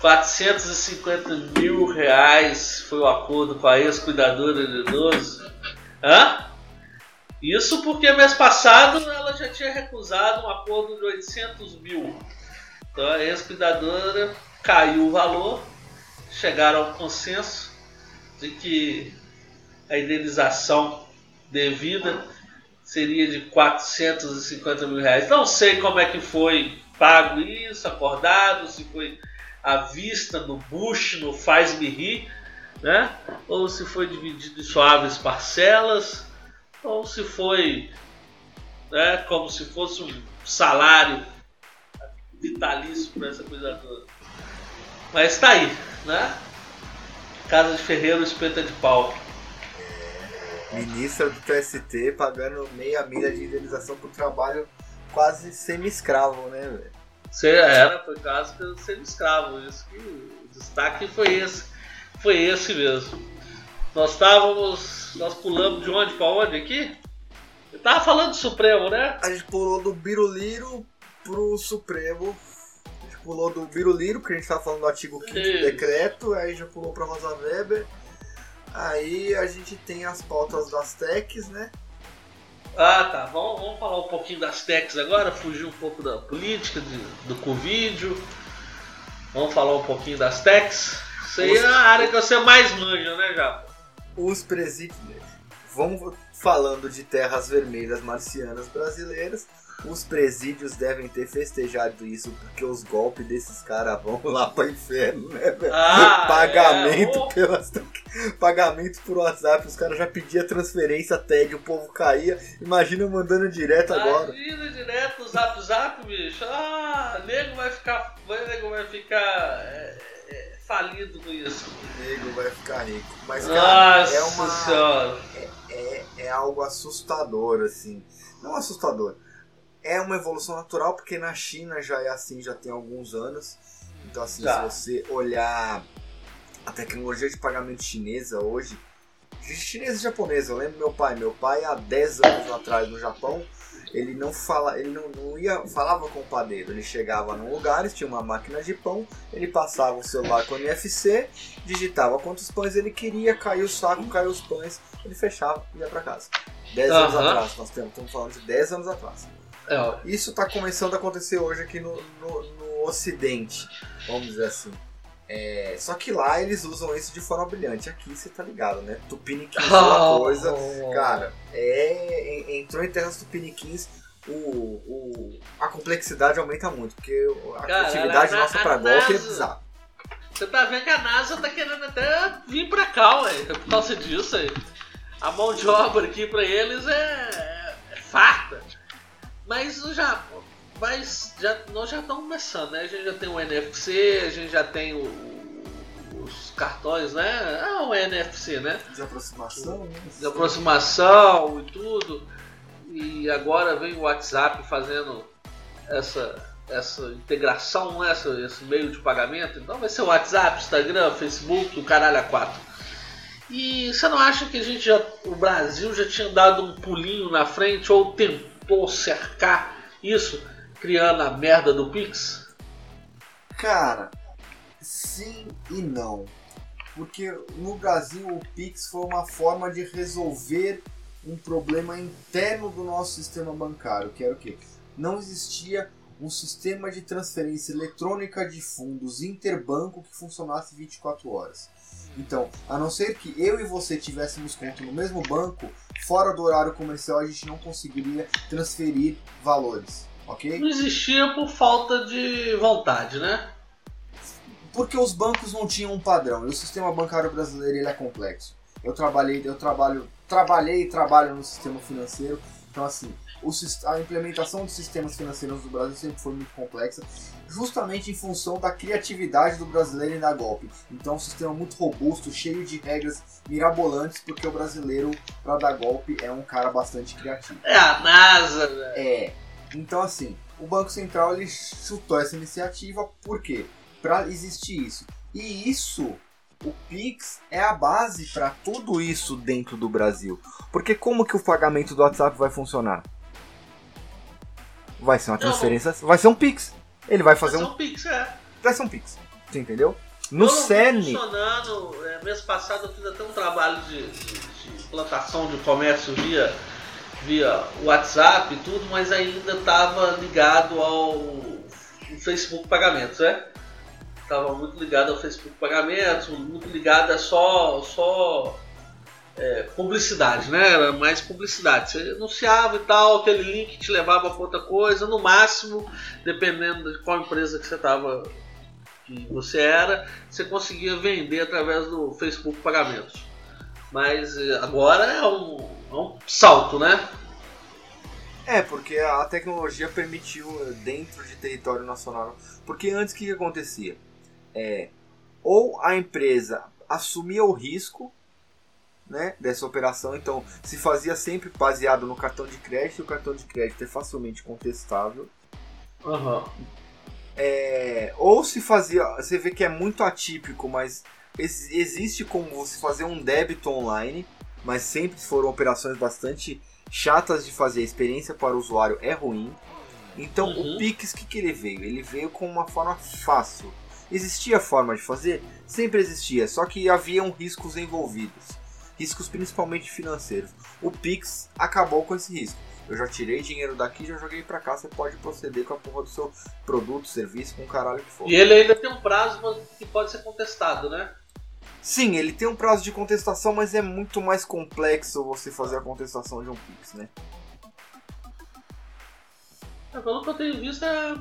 450 mil reais foi o acordo com a ex-cuidadora de idoso. Hã? Isso porque mês passado ela já tinha recusado um acordo de 800 mil. Então a ex-cuidadora caiu o valor, chegaram ao consenso de que a indenização devida seria de 450 mil reais. Não sei como é que foi pago isso, acordado, se foi à vista no Bush, no Faz-me Rir, né? ou se foi dividido em suaves parcelas ou se foi né, como se fosse um salário vitalício para essa coisa toda. Mas está aí, né? Casa de Ferreiro espeta de pau. É, ministra do TST pagando meia milha de indenização por trabalho quase semi-escravo, né, velho? Era, foi quase semi-escravo. Isso que o destaque foi esse. Foi esse mesmo. Nós estávamos nós pulamos de onde para onde aqui? Eu tava falando do Supremo, né? A gente pulou do Biruliro pro Supremo. A gente pulou do Biruliro, porque a gente tava falando do artigo 5 do decreto, aí já pulou pra Rosa Weber. Aí a gente tem as pautas das techs, né? Ah, tá. Vamos, vamos falar um pouquinho das techs agora, fugir um pouco da política, de, do Covid. Vamos falar um pouquinho das techs. Isso aí é a área que você mais manja, né, Japa? Os presídios. Vamos falando de terras vermelhas marcianas brasileiras. Os presídios devem ter festejado isso porque os golpes desses caras vão lá para inferno, né, velho? Ah, [LAUGHS] pagamento é, pelas pagamento por WhatsApp, os caras já pediam transferência, tag, o povo caía. Imagina mandando direto agora. Imagina direto o Zap Zap, bicho. Ah, nego vai ficar, nego vai ficar é, é, falido com isso. O nego vai ficar rico. Mas, cara, Nossa é uma. Senhora. É, é, é algo assustador, assim. Não assustador. É uma evolução natural, porque na China já é assim, já tem alguns anos. Então, assim, já. se você olhar a tecnologia de pagamento chinesa hoje, chinesa e japonesa, eu lembro meu pai, meu pai há 10 anos atrás no Japão, ele não fala, ele não, não ia falava com o padeiro. Ele chegava num lugar, tinha uma máquina de pão, ele passava o celular com o NFC, digitava quantos pães ele queria, caiu o saco, caiu os pães, ele fechava e ia para casa. 10 anos atrás, nós estamos, estamos falando de 10 anos atrás. É, Isso está começando a acontecer hoje aqui no, no, no Ocidente, vamos dizer assim. É, só que lá eles usam isso de forma brilhante. Aqui você tá ligado, né? Tupiniquins é uma [LAUGHS] coisa. Cara, é, entrou em terras tupiniquins, o, o, a complexidade aumenta muito, porque a Cara, criatividade a, nossa a, pra golpe é bizarra. Você tá vendo que a NASA tá querendo até vir pra cá, ué, por causa disso aí. A mão de obra aqui pra eles é, é, farta. Mas já, mas já, nós já estamos começando, né? A gente já tem o NFC, a gente já tem o, os cartões, né? Ah, o NFC, né? De aproximação, né? De aproximação e tudo. E agora vem o WhatsApp fazendo essa, essa integração, né? esse, esse meio de pagamento. Então vai ser o WhatsApp, Instagram, Facebook, o caralho a quatro. E você não acha que a gente já, o Brasil já tinha dado um pulinho na frente ou tentou cercar isso? Criando a merda do Pix? Cara, sim e não. Porque no Brasil o Pix foi uma forma de resolver um problema interno do nosso sistema bancário, que era o quê? Não existia um sistema de transferência eletrônica de fundos interbanco que funcionasse 24 horas. Então, a não ser que eu e você tivéssemos conta no mesmo banco, fora do horário comercial a gente não conseguiria transferir valores ok? Não existia por falta de vontade, né? Porque os bancos não tinham um padrão. E o sistema bancário brasileiro ele é complexo. Eu trabalhei, eu trabalho, trabalhei e trabalho no sistema financeiro. Então assim, a implementação dos sistemas financeiros do Brasil sempre foi muito complexa, justamente em função da criatividade do brasileiro em dar golpe. Então, um sistema muito robusto, cheio de regras mirabolantes, porque o brasileiro, para dar golpe, é um cara bastante criativo. É a NASA, velho. É. Então, assim, o Banco Central ele chutou essa iniciativa, por quê? Para existir isso. E isso o Pix é a base para tudo isso dentro do Brasil. Porque como que o pagamento do WhatsApp vai funcionar? Vai ser uma transferência, vai ser um Pix. Ele vai fazer vai um... um Pix, é. Vai ser um Pix. Você entendeu? No CERN. funcionando, é, mês passado eu fiz até um trabalho de, de, de plantação de comércio via, via WhatsApp e tudo, mas ainda estava ligado ao Facebook Pagamentos, né? Estava muito ligado ao Facebook Pagamentos, muito ligado a só, só é, publicidade, né? Era mais publicidade. Você anunciava e tal, aquele link te levava para outra coisa, no máximo, dependendo de qual empresa que você estava, que você era, você conseguia vender através do Facebook Pagamentos. Mas é, agora é um, um salto, né? É, porque a tecnologia permitiu dentro de território nacional. Porque antes o que, que acontecia? É, ou a empresa assumia o risco né, dessa operação. Então, se fazia sempre baseado no cartão de crédito, e o cartão de crédito é facilmente contestável. Uhum. É, ou se fazia, você vê que é muito atípico, mas existe como você fazer um débito online, mas sempre foram operações bastante chatas de fazer. A experiência para o usuário é ruim. Então, uhum. o Pix, o que, que ele veio? Ele veio com uma forma fácil. Existia forma de fazer? Sempre existia, só que haviam riscos envolvidos riscos principalmente financeiros. O Pix acabou com esse risco. Eu já tirei dinheiro daqui, já joguei para cá, você pode proceder com a porra do seu produto, serviço, com o caralho que for. E ele ainda tem um prazo que pode ser contestado, né? Sim, ele tem um prazo de contestação, mas é muito mais complexo você fazer a contestação de um Pix, né? É, pelo que eu tenho visto, é,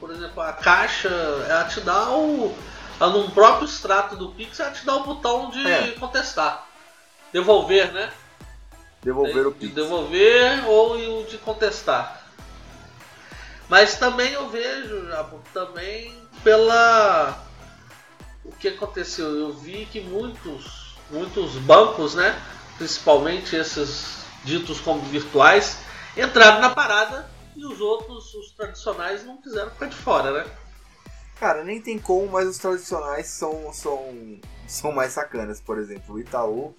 por exemplo, a caixa, ela te dá o. No próprio extrato do Pix, ela te dá o botão de é. contestar devolver, né? Devolver o Pix. De devolver ou o de contestar. Mas também eu vejo, também pela o que aconteceu, eu vi que muitos muitos bancos, né, principalmente esses ditos como virtuais, entraram na parada e os outros, os tradicionais, não quiseram ficar de fora, né? Cara, nem tem como, mas os tradicionais são, são, são mais sacanas. Por exemplo, o Itaú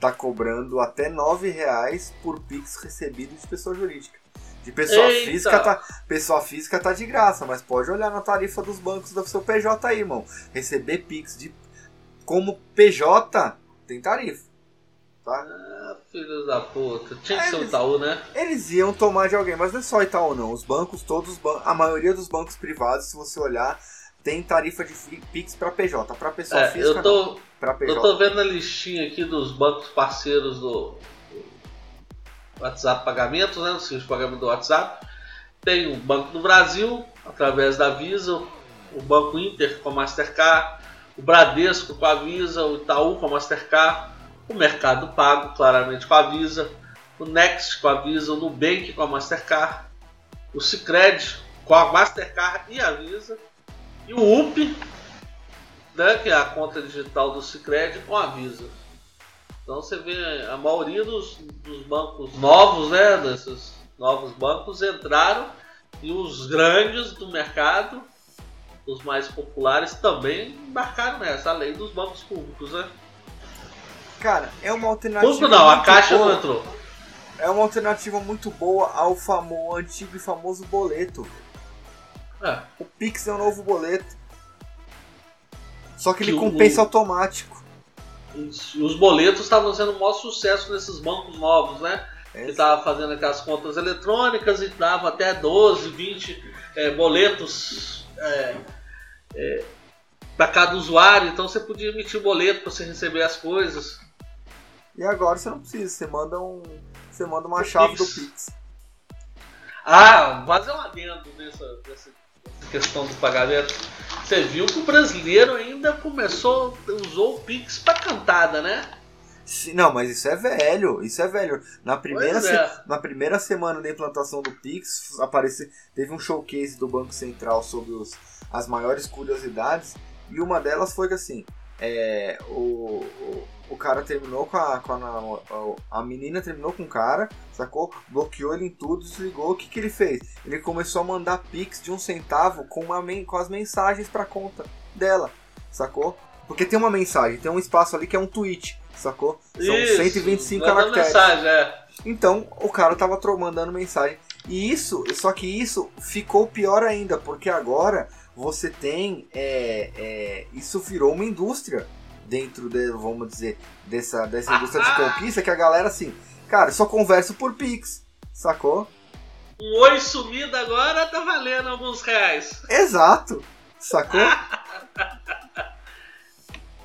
tá cobrando até nove reais por Pix recebido de pessoa jurídica. De pessoa Eita. física tá, pessoa física tá de graça, mas pode olhar na tarifa dos bancos do seu PJ aí, irmão. Receber Pix de como PJ tem tarifa. Tá? Ah, filhos da puta. Tinha que ser o Itaú, né? Eles iam tomar de alguém, mas não é só Itaú não. Os bancos, todos, a maioria dos bancos privados, se você olhar, tem tarifa de Pix para PJ. Para pessoa é, física, eu tô, PJ. Eu tô vendo a listinha aqui dos bancos parceiros do WhatsApp Pagamentos, né? No serviço de pagamento do WhatsApp. Tem o Banco do Brasil, através da Visa, o Banco Inter com a Mastercard, o Bradesco com a Visa, o Itaú com a Mastercard, o Mercado Pago, claramente com a Visa, o Next com a Visa, o Nubank com a Mastercard, o Cicred com a Mastercard e a Visa, e o UP, né, que é a conta digital do Cicred, com a Visa. Então você vê a maioria dos, dos bancos novos, né, desses novos bancos entraram e os grandes do mercado, os mais populares, também embarcaram nessa, a lei dos bancos públicos, né? Cara, é uma alternativa. Público não, a Caixa boa. não entrou. É uma alternativa muito boa ao famoso, antigo e famoso boleto. É. O Pix é um novo boleto. Só que, que ele compensa o... automático. Os boletos estavam sendo o maior sucesso nesses bancos novos, né? É que estavam fazendo aquelas contas eletrônicas e dava até 12, 20 é, boletos é, é, para cada usuário. Então você podia emitir boleto para você receber as coisas. E agora você não precisa, você manda um. Você manda uma o chave Pix. do Pix. Ah, fazer um adendo nessa, nessa questão do pagamento. você viu que o brasileiro ainda começou, usou o Pix pra cantada, né? Não, mas isso é velho, isso é velho. Na primeira, é. se- na primeira semana da implantação do Pix, aparece, teve um showcase do Banco Central sobre os, as maiores curiosidades, e uma delas foi que assim, é, o, o, o cara terminou com a, com a, a. A menina terminou com o cara, sacou? Bloqueou ele em tudo, desligou. O que, que ele fez? Ele começou a mandar Pix de um centavo com, uma, com as mensagens pra conta dela, sacou? Porque tem uma mensagem, tem um espaço ali que é um tweet, sacou? São Isso, 125 manda caracteres. mensagem, é. Então o cara tava mandando mensagem. E isso, só que isso ficou pior ainda, porque agora você tem. É, é, isso virou uma indústria dentro, de, vamos dizer, dessa, dessa indústria de conquista que a galera assim, cara, só converso por Pix, sacou? Um oi sumido agora tá valendo alguns reais. Exato, sacou? [LAUGHS]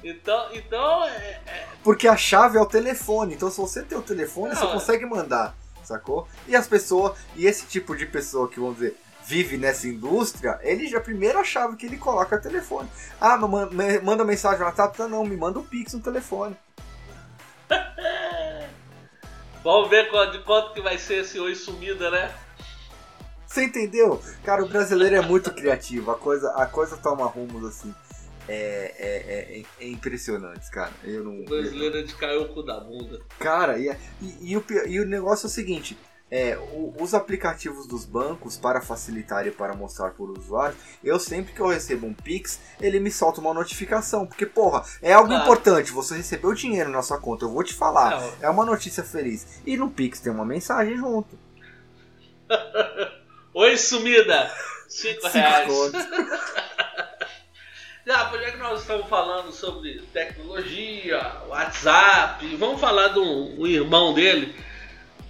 Então, então é, é- Porque a chave é o telefone. Então, se você tem o telefone, Não, você é. consegue mandar, sacou? E as pessoas, e esse tipo de pessoa que, vamos dizer, vive nessa indústria, ele já, a primeira chave que ele coloca é o telefone. Ah, manda mensagem no WhatsApp? Não, me manda um pix no telefone. [LAUGHS] vamos ver de quanto que vai ser esse oi sumida, né? Você entendeu? Cara, o brasileiro é muito criativo. A coisa, a coisa toma rumos assim. É, é, é, é impressionante, cara. Eu não. O brasileiro é de cair o cu da bunda. Cara, e, e, e o, e o negócio é o seguinte: é, o- os aplicativos dos bancos, para facilitar e para mostrar para o usuário, eu sempre que eu recebo um Pix, ele me solta uma notificação. Porque, porra, é algo importante. Você recebeu dinheiro na sua conta, eu vou te falar. Não. É uma notícia feliz. E no Pix tem uma mensagem junto. [LAUGHS] Oi sumida! Cinco Cinco reais. [LAUGHS] Já, já que nós estamos falando sobre tecnologia, WhatsApp, vamos falar do um irmão dele,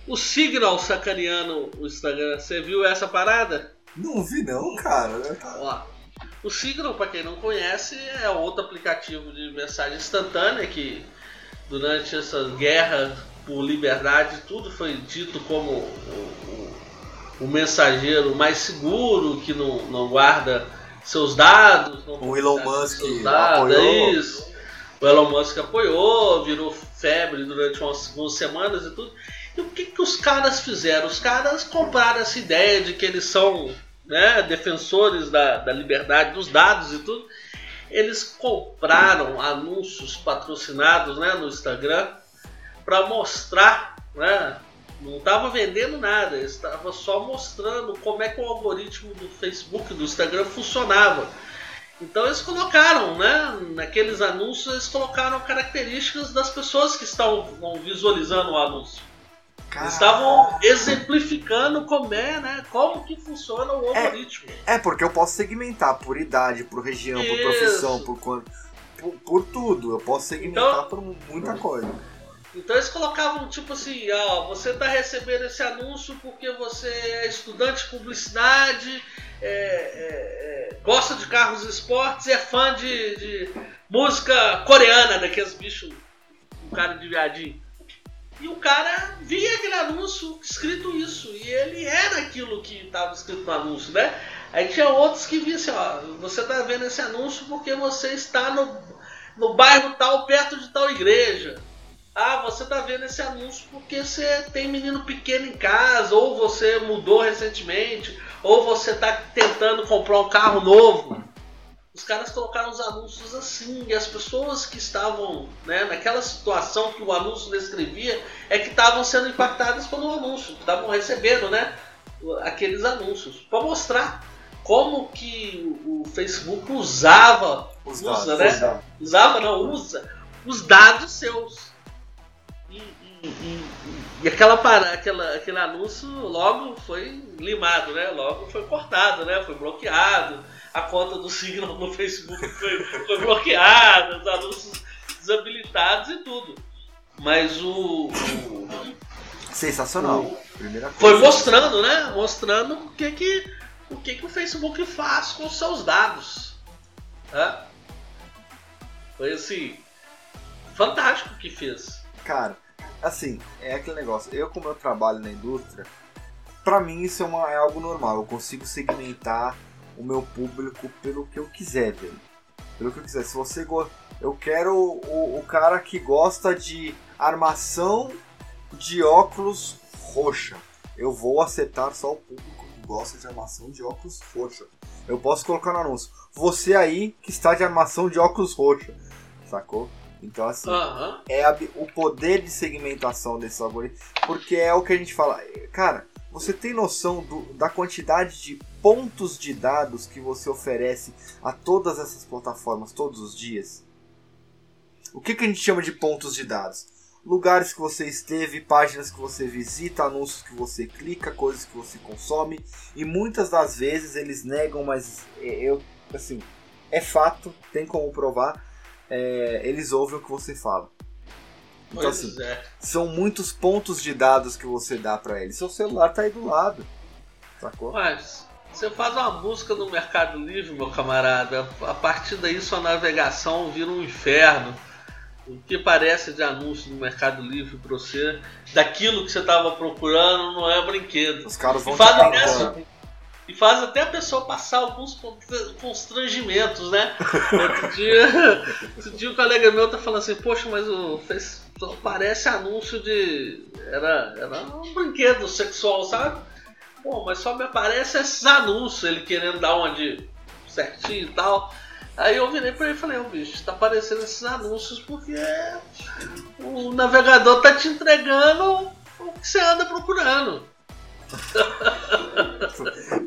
o Signal sacaneando o Instagram. Você viu essa parada? Não vi, não, cara. Ó, o Signal, para quem não conhece, é outro aplicativo de mensagem instantânea que durante essa guerra por liberdade tudo foi dito como o, o- o mensageiro mais seguro, que não, não guarda seus dados. O Elon Musk dados, apoiou. é isso. O Elon Musk apoiou, virou febre durante umas, umas semanas e tudo. E o que, que os caras fizeram? Os caras compraram essa ideia de que eles são né, defensores da, da liberdade dos dados e tudo. Eles compraram anúncios patrocinados né, no Instagram para mostrar, né, não estava vendendo nada, estava só mostrando como é que o algoritmo do Facebook, do Instagram funcionava. Então eles colocaram, né, naqueles anúncios, eles colocaram características das pessoas que estão visualizando o anúncio. Eles estavam exemplificando como é, né, como que funciona o algoritmo. É, porque eu posso segmentar por idade, por região, por Isso. profissão, por quanto. Por, por tudo. Eu posso segmentar Então- por muita coisa. Então eles colocavam tipo assim, ó, você está recebendo esse anúncio porque você é estudante de publicidade, é, é, é, gosta de carros esportes e é fã de, de música coreana, daqueles bichos, um cara de viadinho. E o cara via aquele anúncio escrito isso, e ele era aquilo que estava escrito no anúncio, né? Aí tinha outros que viam assim, ó, você está vendo esse anúncio porque você está no, no bairro tal, perto de tal igreja. Ah, você tá vendo esse anúncio porque você tem menino pequeno em casa, ou você mudou recentemente, ou você tá tentando comprar um carro novo. Os caras colocaram os anúncios assim, e as pessoas que estavam né, naquela situação que o anúncio descrevia é que estavam sendo impactadas pelo anúncio, estavam recebendo né, aqueles anúncios, para mostrar como que o Facebook usava, Os usa, dados, né? dados. usava não, usa os dados seus. E, e- e- e aquela, aquela, aquele anúncio logo foi limado, né? Logo foi cortado, né? Foi bloqueado. A conta do Signal no Facebook foi, foi bloqueada, os anúncios desabilitados e tudo. Mas o, o- Sensacional. Primeira coisa. foi mostrando, né? Mostrando o que que o que que o Facebook faz com os seus dados. né? Foi assim fantástico o que fez. Cara, assim, é aquele negócio. Eu, como eu trabalho na indústria, pra mim isso é, uma, é algo normal. Eu consigo segmentar o meu público pelo que eu quiser, velho. Pelo que eu quiser. Se você go... Eu quero o, o cara que gosta de armação de óculos roxa. Eu vou acertar só o público que gosta de armação de óculos roxa. Eu posso colocar no anúncio. Você aí que está de armação de óculos roxa. Sacou? Então, assim, Aham. é a- o poder de segmentação desses algoritmos. Porque é o que a gente fala. Cara, você tem noção do- da quantidade de pontos de dados que você oferece a todas essas plataformas todos os dias? O que, que a gente chama de pontos de dados? Lugares que você esteve, páginas que você visita, anúncios que você clica, coisas que você consome. E muitas das vezes eles negam, mas é, eu, assim, é fato, tem como provar. é, eles ouvem o que você fala. Então, Pois assim, é. são muitos pontos de dados que você dá pra eles. Seu celular tá aí do lado. Sacou? Mas você faz uma busca no Mercado Livre, meu camarada, a partir daí sua navegação vira um inferno. O que parece de anúncio no Mercado Livre pra você, daquilo que você estava procurando, não é brinquedo. Os caras vão E faz, até, e faz até a pessoa passar alguns con- constrangimentos, né? [LAUGHS] Outro dia, outro dia um colega meu tá falando assim, poxa, mas o parece anúncio de. Era, era um brinquedo sexual, sabe? Pô, mas só me aparece esses anúncios, ele querendo dar uma de certinho e tal. Aí eu virei pra ele e falei, ô bicho, tá aparecendo esses anúncios porque o navegador tá te entregando o que você anda procurando. [LAUGHS]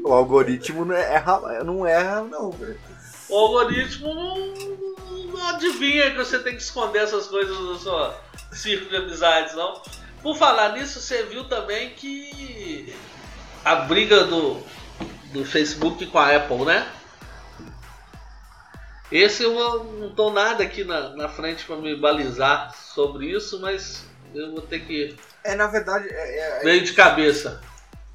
O algoritmo não erra, não erra não, velho. O algoritmo não, não adivinha que você tem que esconder essas coisas do seu círculo de amizades, não. Por falar nisso, você viu também que a briga do, do Facebook com a Apple, né? Esse eu não- tô nada aqui na, na frente para me balizar sobre isso, mas eu vou ter que É, na verdade, é, é- meio de cabeça.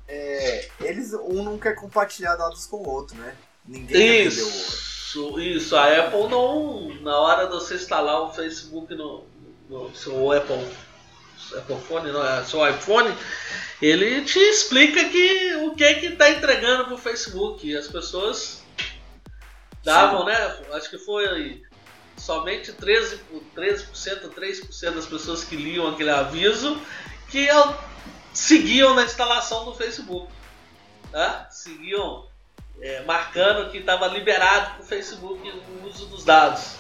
é, eles um não quer compartilhar dados com o outro, né? Ninguém perder o outro. Isso, isso. A Apple não. Na hora de você instalar o Facebook no, no seu Apple, Não, é, seu iPhone, ele te explica que o que que tá entregando pro Facebook. E as pessoas davam, né? Acho que foi somente 13%, 13% 3% das pessoas que liam aquele aviso que seguiam na instalação do Facebook. Tá? Seguiam é, marcando que estava liberado para o Facebook o uso dos dados.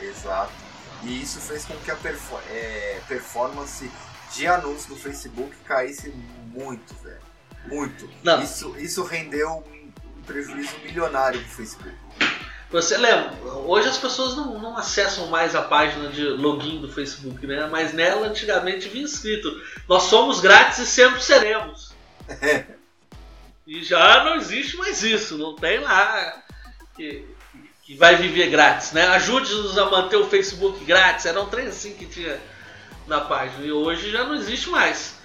Exato. E isso fez com que a perfo- é, performance de anúncio do Facebook caísse muito, velho. Muito. Não. Isso, isso rendeu um prejuízo milionário pro Facebook. Você lembra? Hoje as pessoas não, não acessam mais a página de login do Facebook, né? Mas nela antigamente vinha escrito: Nós somos grátis e sempre seremos. E já não existe mais isso, não tem lá que vai viver grátis, né? Ajude-nos a manter o Facebook grátis. Era um trem assim que tinha na página. E hoje já não existe mais.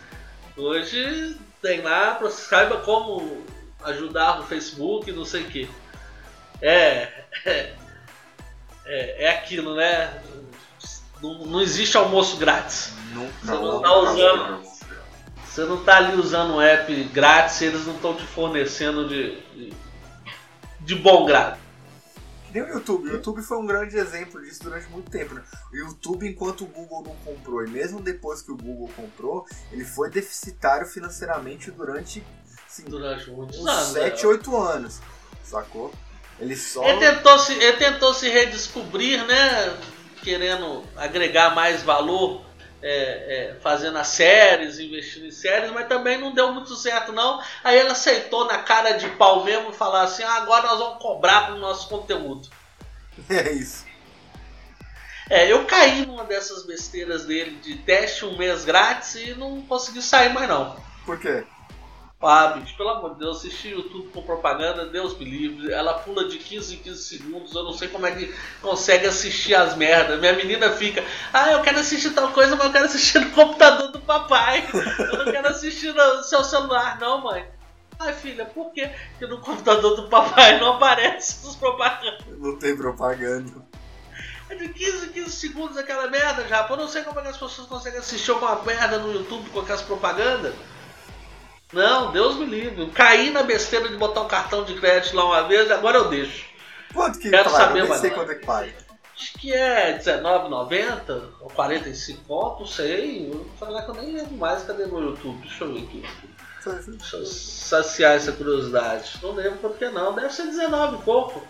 Hoje tem lá, pra- saiba como ajudar o Facebook, não sei o que. É, é, é, é aquilo, né? Não, não existe almoço grátis. Não, Você não tá usando. Você não tá ali usando um app grátis, eles não estão te fornecendo de, de, de bom grado. Nem o YouTube. O YouTube foi um grande exemplo disso durante muito tempo. Né? O YouTube, enquanto o Google não comprou, e mesmo depois que o Google comprou, ele foi deficitário financeiramente durante assim, Durante muitos uns anos. 7, né? 8 anos. Sacou? Ele só. Ele tentou, se, ele tentou se redescobrir, né? Querendo agregar mais valor, é, é, fazendo as séries, investindo em séries, mas também não deu muito certo, não. Aí ele aceitou na cara de pau mesmo falar assim: ah, agora nós vamos cobrar pro nosso conteúdo. [LAUGHS] É isso. É, eu caí numa dessas besteiras dele de teste um mês grátis e não consegui sair mais não. Por quê? Bicho, pelo amor de Deus, assistir YouTube com propaganda, Deus me livre. Ela pula de 15 em 15 segundos, eu não sei como é que consegue assistir as merdas. Minha menina fica, ah, eu quero assistir tal coisa, mas eu quero assistir no computador do papai. Eu não quero assistir no seu celular, não, mãe. Ai, filha, por? Porque no computador do papai não aparece as propagandas. Não tem propaganda. É de 15 em 15 segundos aquela merda já. Eu não sei como é que as pessoas conseguem assistir com uma merda no YouTube com aquelas propagandas. Não, Deus me livre. Eu caí na besteira de botar um cartão de crédito lá uma vez, agora eu deixo. Quanto que Quero paga? saber, Eu nem sei quanto é que paga. Acho que é R$19,90 ou 45 conto, não sei. Eu falar que eu nem lembro mais. Cadê meu YouTube? Deixa eu ver aqui. Deixa eu saciar essa curiosidade. Não lembro por que não. Deve ser 19 e pouco.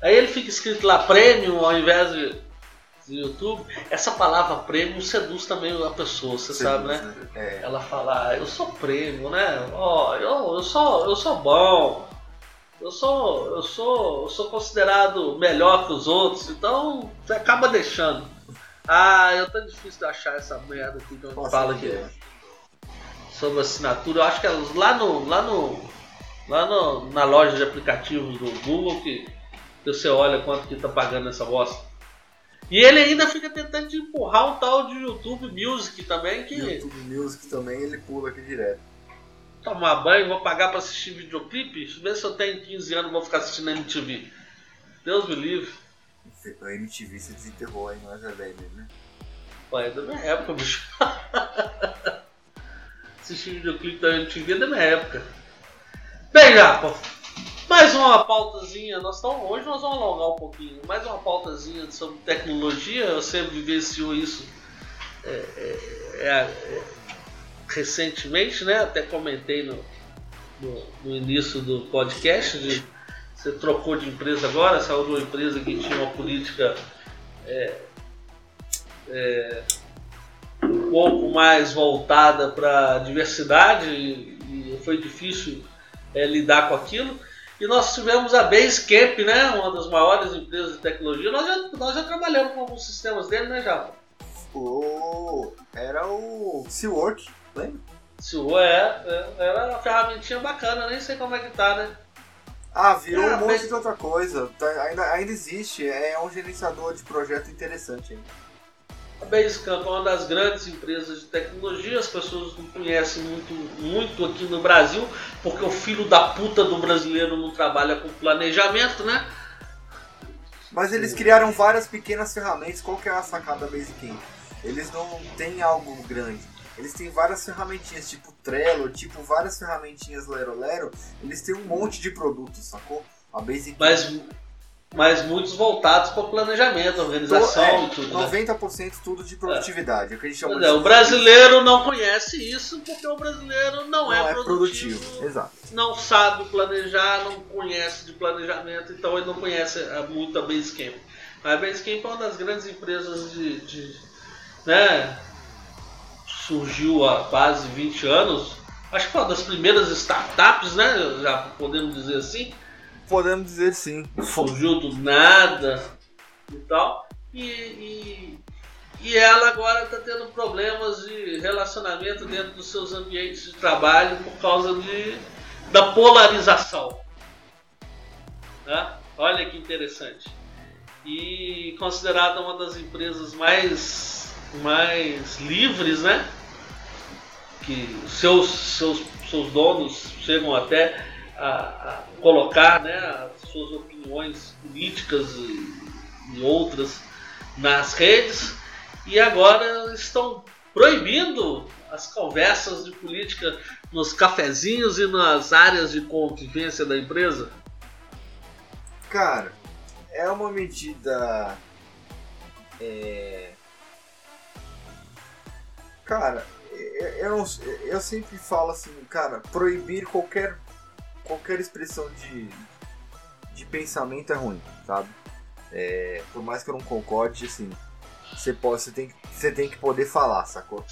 Aí ele fica escrito lá Premium ao invés de, de YouTube. Essa palavra Premium seduz também a pessoa, você sabe, né? É. Ela fala, ah, eu sou Premium, né? Ó, eu, eu, sou, eu sou bom. Eu sou, eu sou, eu sou considerado melhor que os outros, então você acaba deixando. Ah, eu tá difícil de achar essa merda aqui que eu Nossa, falo aqui é. sobre assinatura. Eu acho que é lá no, lá no, lá no, na loja de aplicativos do Google que, que você olha quanto que tá pagando essa bosta. E ele ainda fica tentando de empurrar um tal de YouTube Music também que YouTube Music também, ele pula aqui direto. tomar banho, vou pagar pra assistir videoclipe, vê se eu tenho 15 anos vou ficar assistindo MTV. Deus me livre. A MTV se desenterrou aí, nós é velho, né? Pô, é da minha época, bicho. [LAUGHS] Assistir videoclipe da MTV é da minha época. Bem, Japa, mais uma pautazinha. Nós estamos, hoje nós vamos alongar um pouquinho. Mais uma pautazinha sobre tecnologia. Você vivenciou isso é, é, é, é, recentemente, né? Até comentei no, no, no início do podcast. De, você trocou de empresa agora, saiu de uma empresa que tinha uma política é, é, um pouco mais voltada para a diversidade e, e foi difícil é, lidar com aquilo. E nós tivemos a Basecamp, né, uma das maiores empresas de tecnologia. Nós já, nós já trabalhamos com alguns sistemas dele, né, Japa? O... Era o Seawork, lembra? Se o é, é, era uma ferramentinha bacana, nem sei como é que tá, né? Ah, virou Ah, um monte de outra coisa. Tá- ainda, ainda existe, é um gerenciador de projeto interessante ainda. A Basecamp é uma das grandes empresas de tecnologia, as pessoas não conhecem muito, muito aqui no Brasil, porque o filho da puta do brasileiro não trabalha com planejamento, né? Mas eles criaram várias pequenas ferramentas. Qual que é a sacada da Basecamp? Eles não têm algo grande. Eles têm várias ferramentinhas, tipo Trello, tipo várias ferramentinhas Lero Lero. Eles têm um monte de produtos, sacou? A Basecamp. Mas, mas muitos voltados para o planejamento, organização é, e tudo. Né? 90% tudo de produtividade. É o que a gente chama Pois de é, o brasileiro não conhece isso porque o brasileiro não, não é, é produtivo, produtivo. Exato. não sabe planejar, não conhece de planejamento, então ele não conhece ah, muito a Basecamp. A Basecamp é uma das grandes empresas de, de né, surgiu há quase 20 anos. Acho que foi uma das primeiras startups, né? Já podemos dizer assim. Podemos dizer sim. surgiu do nada e tal. E, e, e ela agora está tendo problemas de relacionamento dentro dos seus ambientes de trabalho por causa de, da polarização. Né? Olha que interessante. E considerada uma das empresas mais, mais livres, né? Que seus, seus, seus donos chegam até a, a colocar né, as suas opiniões políticas e, e outras nas redes e agora estão proibindo as conversas de política nos cafezinhos e nas áreas de convivência da empresa. Cara, é uma medida. É... Cara, eu, eu, não, eu sempre falo assim, cara, proibir qualquer, qualquer expressão de, de pensamento é ruim, sabe? É, por mais que eu não concorde, assim, você, pode, você, tem, que- você tem que poder falar, sacou?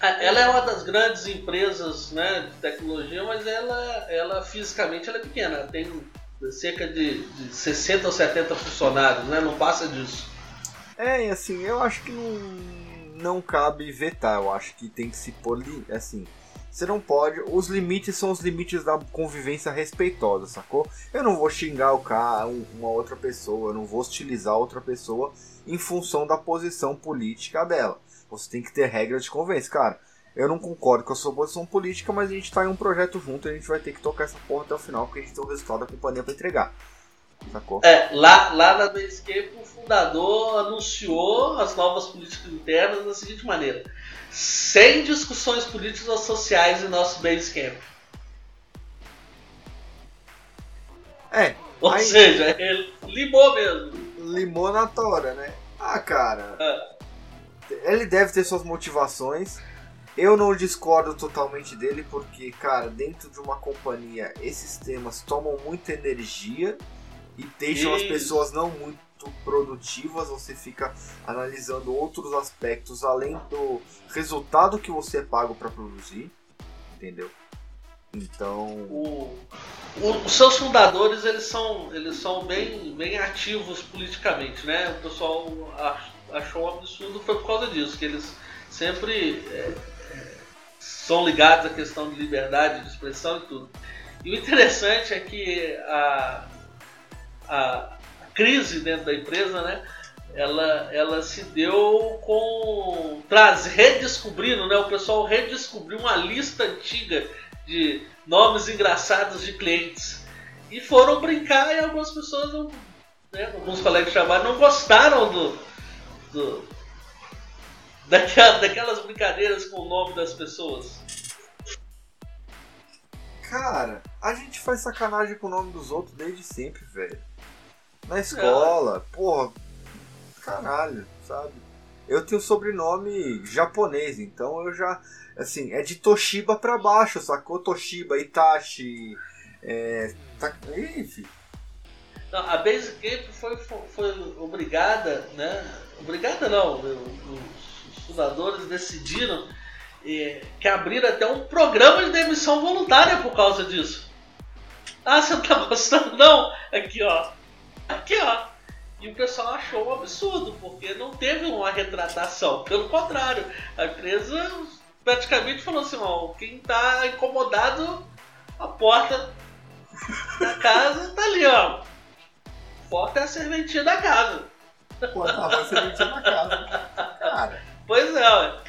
Ah, Ela é uma das grandes empresas né, de tecnologia, mas ela, ela fisicamente ela é pequena. Ela tem cerca de, de 60 ou 70 funcionários, né? não passa disso. É, assim, eu acho que não, não cabe vetar, eu acho que tem que se pôr, li- assim, você não pode, os limites são os limites da convivência respeitosa, sacou? Eu não vou xingar o cara, um- uma outra pessoa, eu não vou hostilizar outra pessoa em função da posição política dela. Você tem que ter regras de convivência, cara. Eu não concordo com a sua posição política, mas a gente tá em um projeto junto e a gente vai ter que tocar essa porra até o final, porque a gente tem o resultado da companhia pra entregar. Sacou? É, lá, lá na Basecamp o fundador anunciou as novas políticas internas da seguinte maneira: sem discussões políticas ou sociais em nosso Basecamp. É. Ou aí, seja, ele limou mesmo. Limou na tora, né? Ah, cara. É. Ele deve ter suas motivações. Eu não discordo totalmente dele, porque, cara, dentro de uma companhia, esses temas tomam muita energia e deixam Isso. as pessoas não muito produtivas. Você fica analisando outros aspectos além do resultado que você é pago para produzir, entendeu? Então, O- o- os seus fundadores eles são, eles são bem, bem ativos politicamente, né? O pessoal ach- achou um absurdo foi por causa disso, que eles sempre é, é, são ligados à questão de liberdade de expressão e tudo. E o interessante é que a, a crise dentro da empresa, né? Ela, ela se deu com traz, redescobrindo, né? O pessoal redescobriu uma lista antiga de nomes engraçados de clientes. E foram brincar e algumas pessoas, não, né, alguns colegas trabalho não gostaram do, do daquela, daquelas brincadeiras com o nome das pessoas. cara, a gente faz sacanagem com o nome dos outros desde sempre, velho. Na escola, porra, caralho, sabe? Eu tenho sobrenome japonês, então eu já, assim, é de Toshiba pra baixo, sacou? Toshiba, Itachi, é, tá, enfim. Não, a Basic Game foi, foi obrigada, né? Obrigada não, os fundadores decidiram eh, que abriram até um programa de demissão voluntária por causa disso. Ah, você não tá gostando não? Aqui ó, aqui ó. E o pessoal achou um absurdo, porque não teve uma retratação. Pelo contrário, a empresa praticamente falou assim, ó, quem tá incomodado, a porta da casa tá ali, ó. Foca é a serventia da casa. Pô, tava serventia na casa. Cara, Pois é, ué.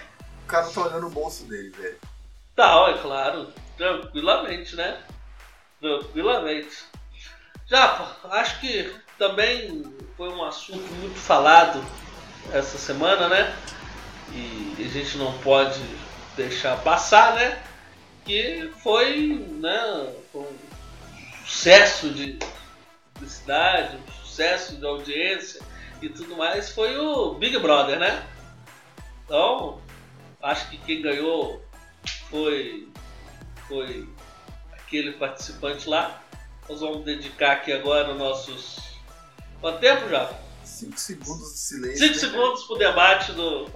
o cara tá olhando o bolso dele, velho. Tá, é claro. Tranquilamente, né? Tranquilamente. Já, acho que também foi um assunto muito falado essa semana, né? E a gente não pode deixar passar, né? Que foi, né, um sucesso de publicidade, um sucesso de audiência e tudo mais, foi o Big Brother, né? Então, acho que quem ganhou foi, foi aquele participante lá. Nós vamos dedicar aqui agora nossos. Quanto tempo já? 5 segundos de silêncio. 5 né, segundos para o debate do,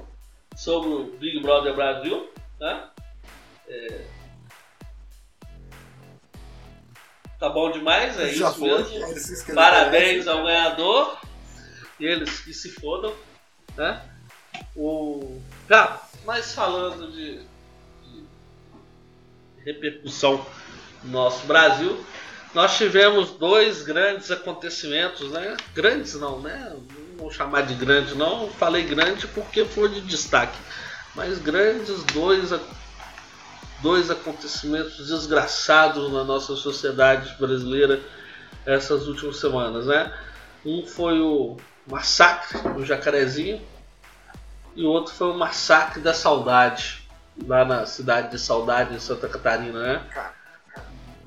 sobre o Big Brother Brasil. Né? É, Tá bom demais, é Já isso foi, mesmo. Parabéns ao ganhador. Eles que se fodam. Né? O... Já, mas falando de, de repercussão no nosso Brasil, nós tivemos dois grandes acontecimentos, né? Grandes não, né? Não vou chamar de grande não, falei grande porque foi de destaque. Mas grandes dois, dois acontecimentos desgraçados na nossa sociedade brasileira essas últimas semanas, né? Um foi o massacre do Jacarezinho e o outro foi o massacre da saudade lá na cidade de Saudade em Santa Catarina, né?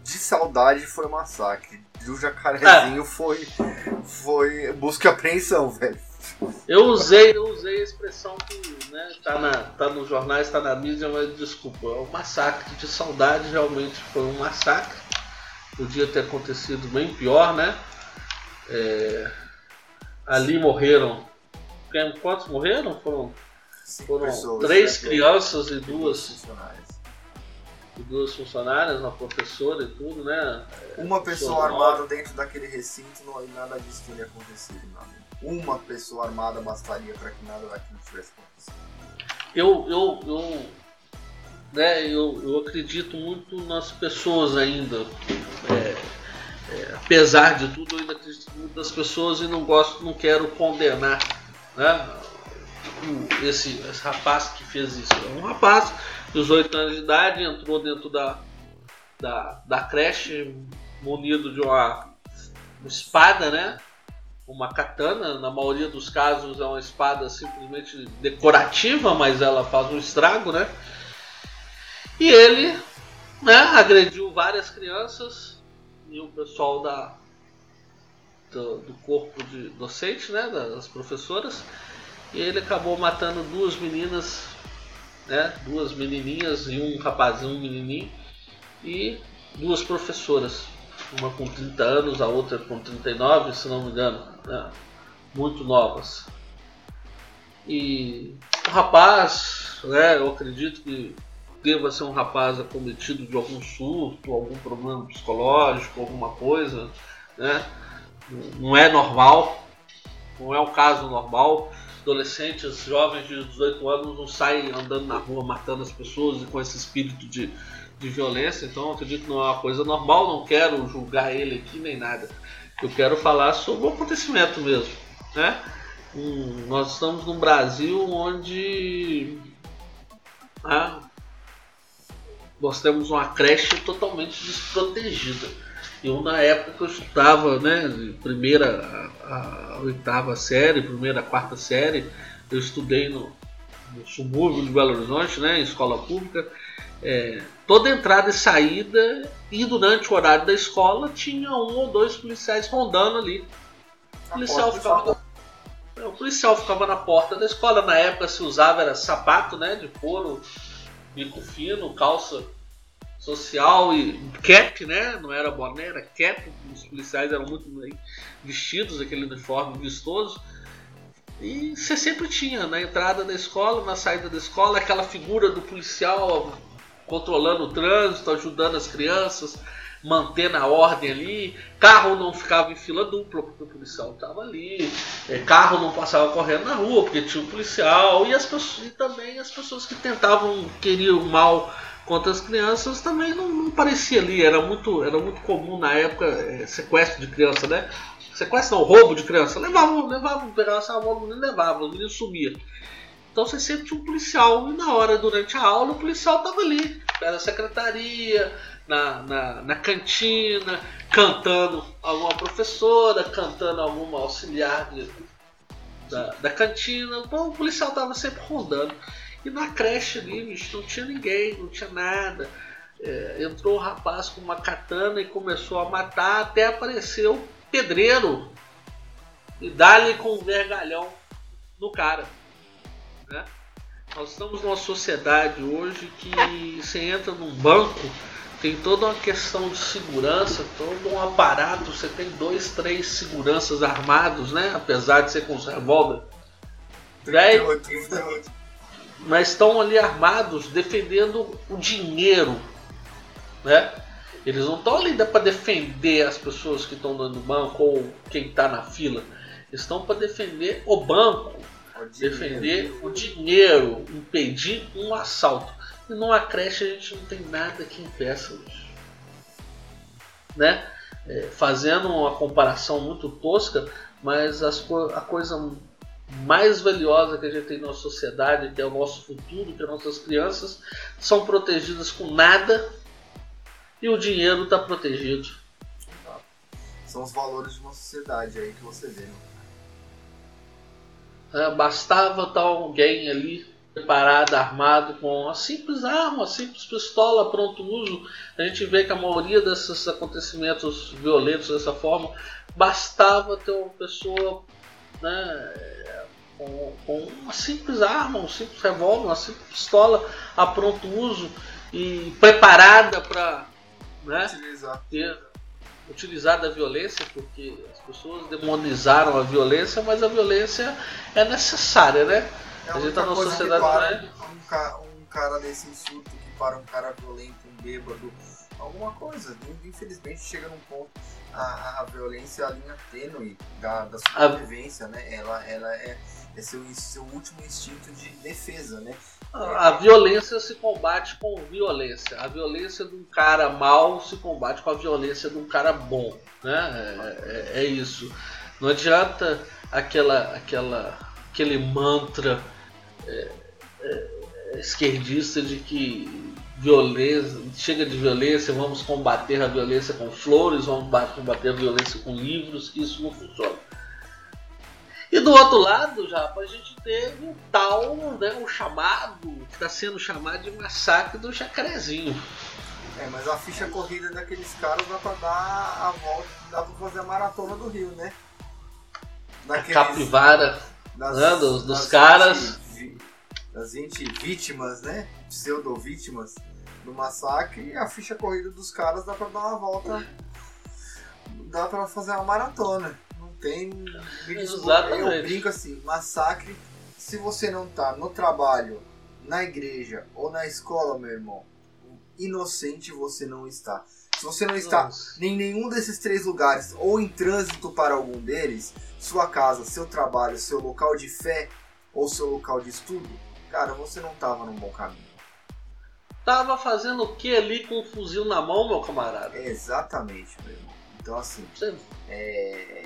De saudade foi massacre. Do jacarezinho foi. Foi busca e apreensão, velho. Eu usei, eu usei a expressão que né, tá, na, tá nos jornais, tá na mídia, mas desculpa, é um massacre de saudade, realmente foi um massacre. Podia ter acontecido bem pior, né? É, ali morreram. Quantos morreram? Foram, foram pessoas, três né, crianças e duas. Duas funcionárias, uma professora e tudo, né? Uma pessoa armada dentro daquele recinto, não, nada disso teria acontecido, amigo. Uma pessoa armada bastaria para que nada daquilo tivesse acontecido. eu, eu, eu, né, eu, eu acredito muito nas pessoas ainda. É, é, apesar de tudo, eu ainda acredito muito nas pessoas e não gosto, não quero condenar né, esse, esse rapaz que fez isso. É um rapaz 18 anos de idade, entrou dentro da, da, da creche munido de uma espada, né? Uma katana, na maioria dos casos é uma espada simplesmente decorativa, mas ela faz um estrago, né? E ele, né, agrediu várias crianças e o pessoal da, do, do corpo de docente, né, das professoras, e ele acabou matando duas meninas, né, duas menininhas e um rapazinho, um menininho, e duas professoras, uma com 30 anos, a outra com 39, se não me engano, né, muito novas. E o rapaz, né, eu acredito que deva ser um rapaz acometido de algum surto, algum problema psicológico, alguma coisa, né? Não é normal, não é um caso normal. Adolescentes, jovens de 18 anos não saem andando na rua matando as pessoas e com esse espírito de, de violência, então acredito que não é uma coisa normal, não quero julgar ele aqui nem nada. Eu quero falar sobre o acontecimento mesmo, né? Um, nós estamos num Brasil onde ah, nós temos uma creche totalmente desprotegida. Eu na época eu estudava, né, primeira a, a, oitava série, primeira a quarta série, eu estudei no, no subúrbio de Belo Horizonte, né, em escola pública. É, toda entrada e saída e durante o horário da escola tinha um ou dois policiais rondando ali. O policial ficava, o policial ficava na porta da escola. Na época se usava era sapato, né, de couro bico fino, calça social e cap, né? Não era boné, era cap. Os policiais eram muito bem vestidos, aquele uniforme vistoso. E você sempre tinha na entrada da escola, na saída da escola, aquela figura do policial controlando o trânsito, ajudando as crianças, mantendo a ordem ali. Carro não ficava em fila dupla porque o policial estava ali. É, carro não passava correndo na rua porque tinha um policial. E, as pessoas, e também as pessoas que tentavam, queriam mal contra as crianças também não, não, parecia ali. Era muito, era muito comum na época é, sequestro de criança, né? Sequestro não, roubo de criança. Levavam, levavam, pegavam essa bola, menino levava, o menino sumia. Então você sempre tinha um policial e na hora, durante a aula, o policial estava ali, na secretaria, na, na, na, cantina, cantando alguma professora, cantando alguma auxiliar de, da, da cantina. Então o policial estava sempre rondando. E na creche ali, bicho, não tinha ninguém, não tinha nada. É, entrou o rapaz com uma katana e começou a matar, até apareceu o pedreiro e dá-lhe com um vergalhão no cara. Né? Nós estamos numa sociedade hoje que você entra num banco tem toda uma questão de segurança, todo um aparato. Você tem dois, três seguranças armados, né? Apesar de ser com os revólver. Mas estão ali armados defendendo o dinheiro, né? Eles não estão ali para defender as pessoas que estão dando banco ou quem está na fila. Estão para defender o banco, o defender o dinheiro, impedir um assalto. E numa creche a gente não tem nada que impeça isso. Né? É, fazendo uma comparação muito tosca, mas as, a coisa mais valiosa que a gente tem na sociedade, que é o nosso futuro, que é nossas crianças, são protegidas com nada e o dinheiro está protegido. São os valores de uma sociedade aí que você vê. É, bastava estar alguém ali preparado, armado com uma simples arma, uma simples pistola pronto uso. A gente vê que a maioria desses acontecimentos violentos dessa forma bastava ter uma pessoa né, com, com, uma simples arma, um simples revólver, uma simples pistola a pronto uso e preparada para né, utilizar. ter utilizar da violência, porque as pessoas demonizaram a violência, mas a violência é necessária, né? É a gente tá numa sociedade para um, ca um cara desse insulto que para um cara violento, um bêbado, alguma coisa. Infelizmente chega num ponto a, a violência é a linha tênue da, da sobrevivência, a... né? Ela, ela é, é seu, seu último instinto de defesa, né? A, a violência se combate com violência. A violência de um cara mal se combate com a violência de um cara bom, né? É, é, é isso. Não adianta aquela, aquela, aquele mantra é, é, esquerdista de que violência, chega de violência, vamos combater a violência com flores, vamos combater a violência com livros, isso não funciona. E do outro lado, já a gente teve o tal, né, o chamado, que está sendo chamado de massacre do Jacarezinho. É, mas a ficha corrida daqueles caras dá pra dar a volta, dá pra fazer a maratona do Rio, né? Daqueles, a capivara das, né, dos, dos das caras. 20, das 20 vítimas, né? Pseudo-vítimas do massacre. E a ficha corrida dos caras dá pra dar uma volta. Dá pra fazer uma maratona. Tem. Exatamente. Eu brinco assim, massacre. Se você não tá no trabalho, na igreja ou na escola, meu irmão, inocente você não está. Se você não está Nossa. em nenhum desses três lugares ou em trânsito para algum deles, sua casa, seu trabalho, seu local de fé ou seu local de estudo, cara, você não estava num bom caminho. Tava fazendo o que ali com um fuzil na mão, meu camarada? exatamente, meu irmão. Então, assim, é,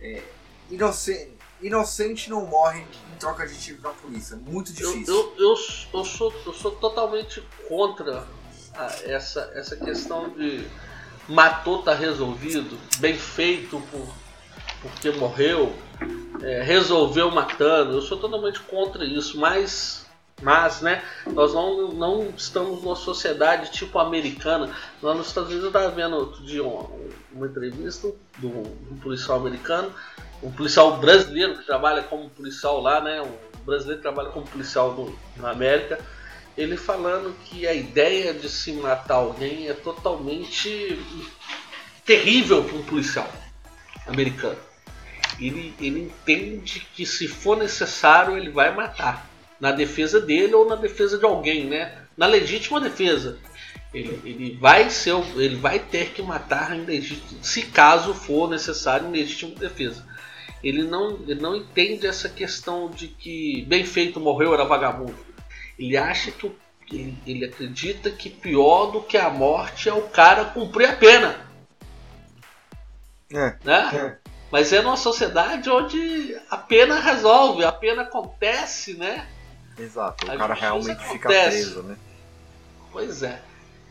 é, inocente, inocente não morre em troca de tiro da polícia. Muito difícil. Eu, eu, eu, eu, sou, eu sou totalmente contra essa, essa questão de matou, tá resolvido, bem feito por, porque morreu, é, resolveu matando. Eu sou totalmente contra isso, mas, mas né, nós não, não estamos numa sociedade tipo americana. Lá nos Estados Unidos eu estava vendo outro dia uma, uma entrevista de um, policial americano, um policial brasileiro que trabalha como policial lá, né? Um brasileiro que trabalha como policial no, na América ele falando que a ideia de se matar alguém é totalmente terrível para um policial americano. Ele, ele entende que se for necessário ele vai matar na defesa dele ou na defesa de alguém, né? Na legítima defesa. Ele, ele, vai ser, ele vai ter que matar se caso for necessário em legítima defesa. Ele não, ele não entende essa questão de que bem feito morreu era vagabundo ele acha que ele, ele acredita que pior do que a morte é o cara cumprir a pena. É, né? É. Mas é numa sociedade onde a pena resolve, a pena acontece, né? Exato, o a cara realmente acontece. fica preso, né? Pois é.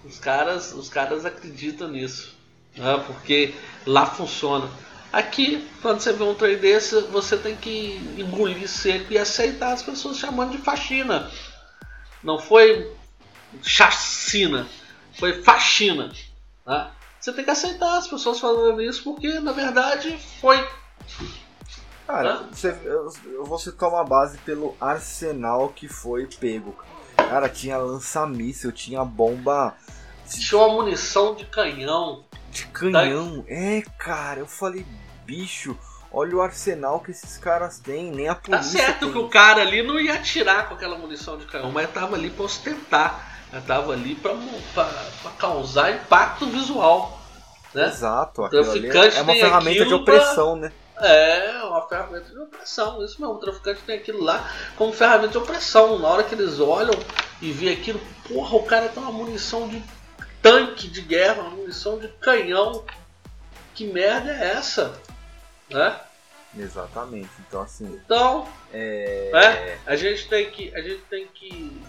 Os caras, os caras acreditam nisso. Né? Porque lá funciona. Aqui, quando você vê um trem desse, você tem que engolir seco e aceitar as pessoas chamando de faxina. Não foi chacina, foi faxina. Tá? Você tem que aceitar as pessoas falando isso porque na verdade foi. Cara, você, eu, eu vou citar uma base pelo arsenal que foi pego. Cara, tinha lança-míssel, tinha bomba. Tinha uma munição de canhão. De canhão? Tá? É, cara, eu falei, bicho, Olha o arsenal que esses caras têm, nem a tá polícia. Tá certo tem. que o cara ali não ia atirar com aquela munição de canhão, mas tava ali para ostentar. Tava ali para causar impacto visual. Né? Exato, o traficante é uma ferramenta de opressão, pra... né? É, uma ferramenta de opressão, isso mesmo. O traficante tem aquilo lá como ferramenta de opressão. Na hora que eles olham e vê aquilo, porra, o cara tem uma munição de tanque de guerra, uma munição de canhão. Que merda é essa? Né? Exatamente. Então assim. Então, é... Né? a gente tem que a gente tem que,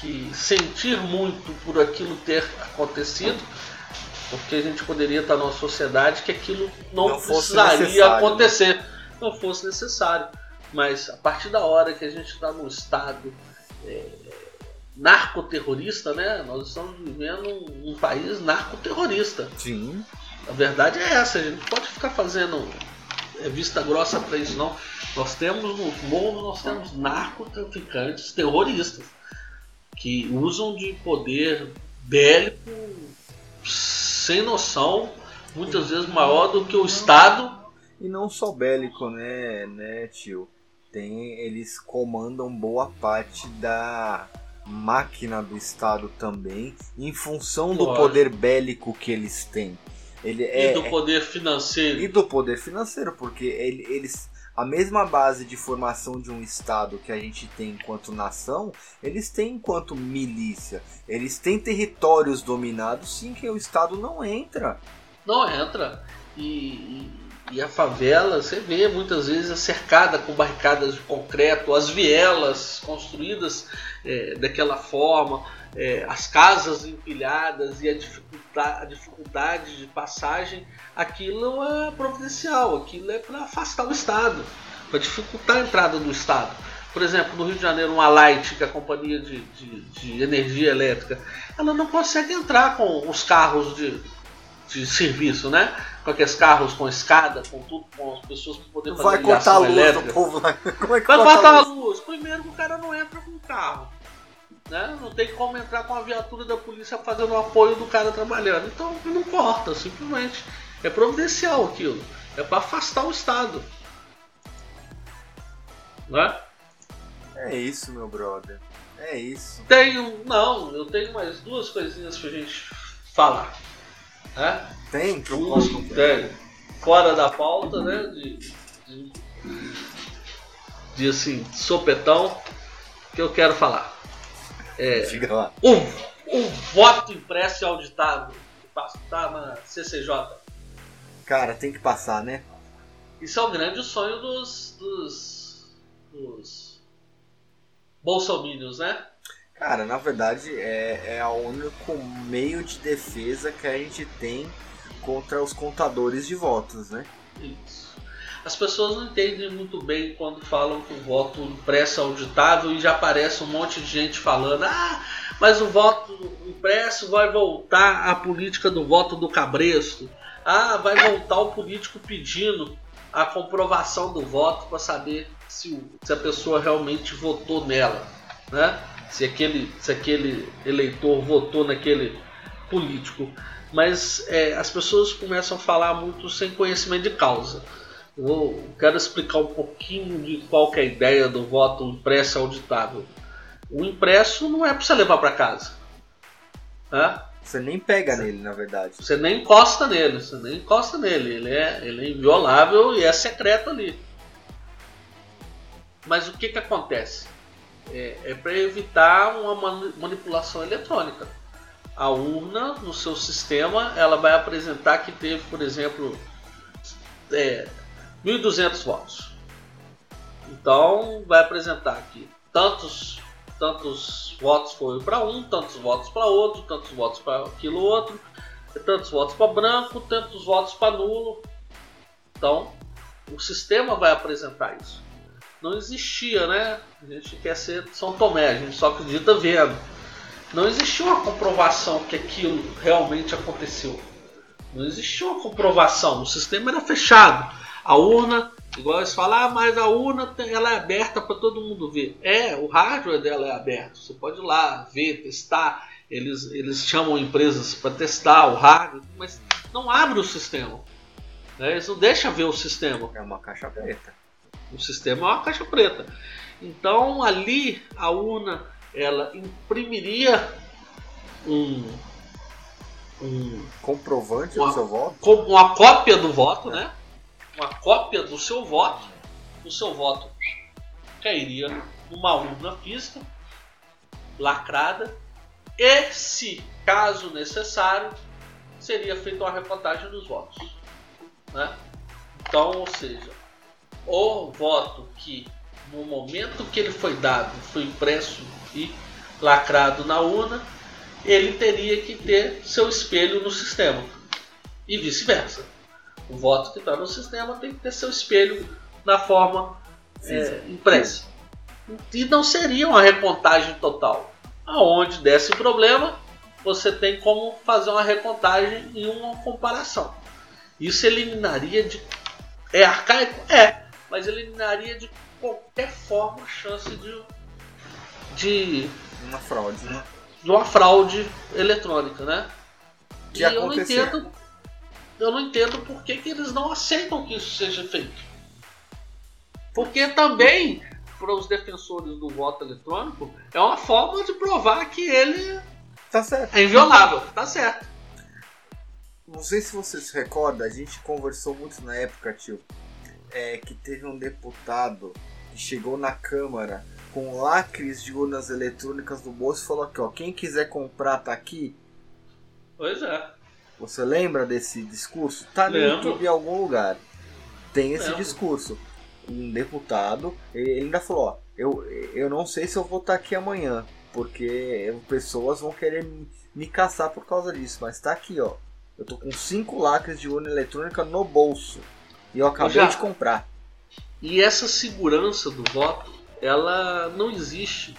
que sentir muito por aquilo ter acontecido, porque a gente poderia estar numa sociedade que aquilo não, não precisaria né? acontecer, né? não fosse necessário. Mas a partir da hora que a gente está num estado é, narcoterrorista, né? Nós estamos vivendo um, um país narcoterrorista. Sim. A verdade é essa, a gente pode ficar fazendo é vista grossa para isso, não. Nós temos no mundo, nós temos narcotraficantes terroristas que usam de poder bélico sem noção, muitas vezes maior do que o Estado. E não só bélico, né, né, tio? Tem, eles comandam boa parte da máquina do Estado também, em função do poder bélico que eles têm. Ele é, e do poder financeiro. E do poder financeiro, porque ele, eles. A mesma base de formação de um Estado que a gente tem enquanto nação, eles têm enquanto milícia. Eles têm territórios dominados, sim, que o Estado não entra. Não entra. E, e, e a favela, você vê muitas vezes cercada com barricadas de concreto, as vielas construídas é, daquela forma é, as casas empilhadas e a dificuldade, a dificuldade de passagem, aquilo é providencial, aquilo é para afastar o Estado, para dificultar a entrada do Estado. por exemplo, no Rio de Janeiro, uma Light, que é a companhia de, de, de energia elétrica, ela não consegue entrar com os carros de, de serviço, né? Com aqueles carros com escada, com tudo, com as pessoas para poder fazer Vai cortar a luz elétrica. do povo lá. [LAUGHS] Como é que Vai corta cortar a luz? luz. Primeiro que o cara não entra com o carro. Né? Não tem como entrar com a viatura da polícia fazendo o apoio do cara trabalhando. Então não corta, simplesmente. É providencial aquilo. É para afastar o Estado. Né? É isso, meu brother. É isso. Tenho. Não, eu tenho mais duas coisinhas pra gente falar. Né? Tem? Eu Um, posso tem. Fora da pauta, né? De, de, de assim, sopetão, que eu quero falar. É, Diga lá. o, o voto impresso e auditável que passa- tá na CCJ. Cara, tem que passar, né? Isso é o grande sonho dos, dos, dos bolsominions, né? Cara, na verdade é, é o único meio de defesa que a gente tem contra os contadores de votos, né? Isso. As pessoas não entendem muito bem quando falam que o voto impresso é auditável e já aparece um monte de gente falando: ah, mas o voto impresso vai voltar à política do voto do cabresto. Ah, vai voltar o político pedindo a comprovação do voto para saber se, se a pessoa realmente votou nela, né? Se aquele, se aquele eleitor votou naquele político. Mas é, as pessoas começam a falar muito sem conhecimento de causa. Eu vou- quero explicar um pouquinho de qual que é a ideia do voto impresso auditável. O impresso não é para você levar para casa. Né? Você nem pega nele, na verdade. Você nem encosta nele, você nem encosta nele. Ele é, ele é inviolável e é secreto ali. Mas o que, que acontece? É, é para evitar uma mani- manipulação eletrônica. A urna, no seu sistema, ela vai apresentar que teve, por exemplo, é, 1.200 votos. Então, vai apresentar que tantos, tantos votos foram para um, tantos votos para outro, tantos votos para aquilo outro, tantos votos para branco, tantos votos para nulo. Então, o sistema vai apresentar isso. Não existia, né? A gente quer ser São Tomé, a gente só acredita vendo. Não existia uma comprovação que aquilo realmente aconteceu. Não existia uma comprovação. O sistema era fechado. A urna, igual eles falam, ah, mas a urna ela é aberta para todo mundo ver. É, o hardware dela é aberto. Você pode ir lá ver, testar. Eles, eles chamam empresas para testar o hardware, mas não abre o sistema. né? Eles não deixam ver o sistema. É uma caixa preta. O sistema é uma caixa preta. Então ali a urna ela imprimiria um, um- Comprovante Uma- do seu voto? como uma cópia do voto, né? Uma cópia do seu voto. O seu voto cairia numa urna física, lacrada, e se caso necessário, seria feita uma recontagem dos votos. Né? Então, ou seja, o voto que no momento que ele foi dado, foi impresso e lacrado na urna, ele teria que ter seu espelho no sistema. E vice-versa. O voto que está no sistema tem que ter seu espelho na forma é, impressa. E não seria uma recontagem total. Aonde desse problema, você tem como fazer uma recontagem e uma comparação. Isso eliminaria de. É arcaico? É, mas eliminaria de qualquer forma a chance de, de, Uma fraude, né? de uma fraude eletrônica, né? Que e eu não entendo. Eu não entendo por que, que eles não aceitam que isso seja feito. Porque também, para os defensores do voto eletrônico, é uma forma de provar que ele Tá certo. é inviolável. Tá certo. Não sei se você se recorda, a gente conversou muito na época, tio, é, que teve um deputado que chegou na Câmara com lacres de urnas eletrônicas no bolso e falou aqui, ó, quem quiser comprar tá aqui. Pois é. Você lembra desse discurso? Tá no Lembro. YouTube em algum lugar. Tem esse Lembro. discurso. Um deputado, ele ainda falou, ó, eu, eu não sei se eu vou estar aqui amanhã, porque pessoas vão querer me, me caçar por causa disso, mas tá aqui, ó. Eu tô com cinco lacres de urna eletrônica no bolso. E eu acabei Já. de comprar. E essa segurança do voto ela não existe.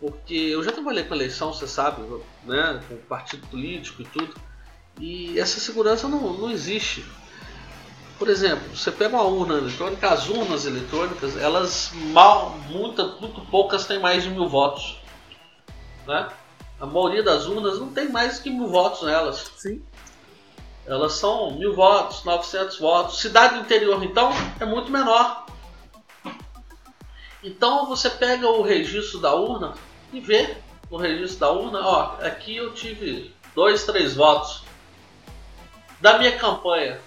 Porque eu já trabalhei com eleição, você sabe, né? Com partido político e tudo. E essa segurança não, não existe. Por exemplo, você pega uma urna eletrônica, as urnas eletrônicas, elas mal, muita, muito poucas têm mais de mil votos. Né? A maioria das urnas não tem mais que mil votos nelas. Sim. Elas são mil votos, 900 votos. Cidade interior, então, é muito menor. Então você pega o registro da urna e vê no registro da urna, ó, aqui eu tive dois, três votos da minha campanha,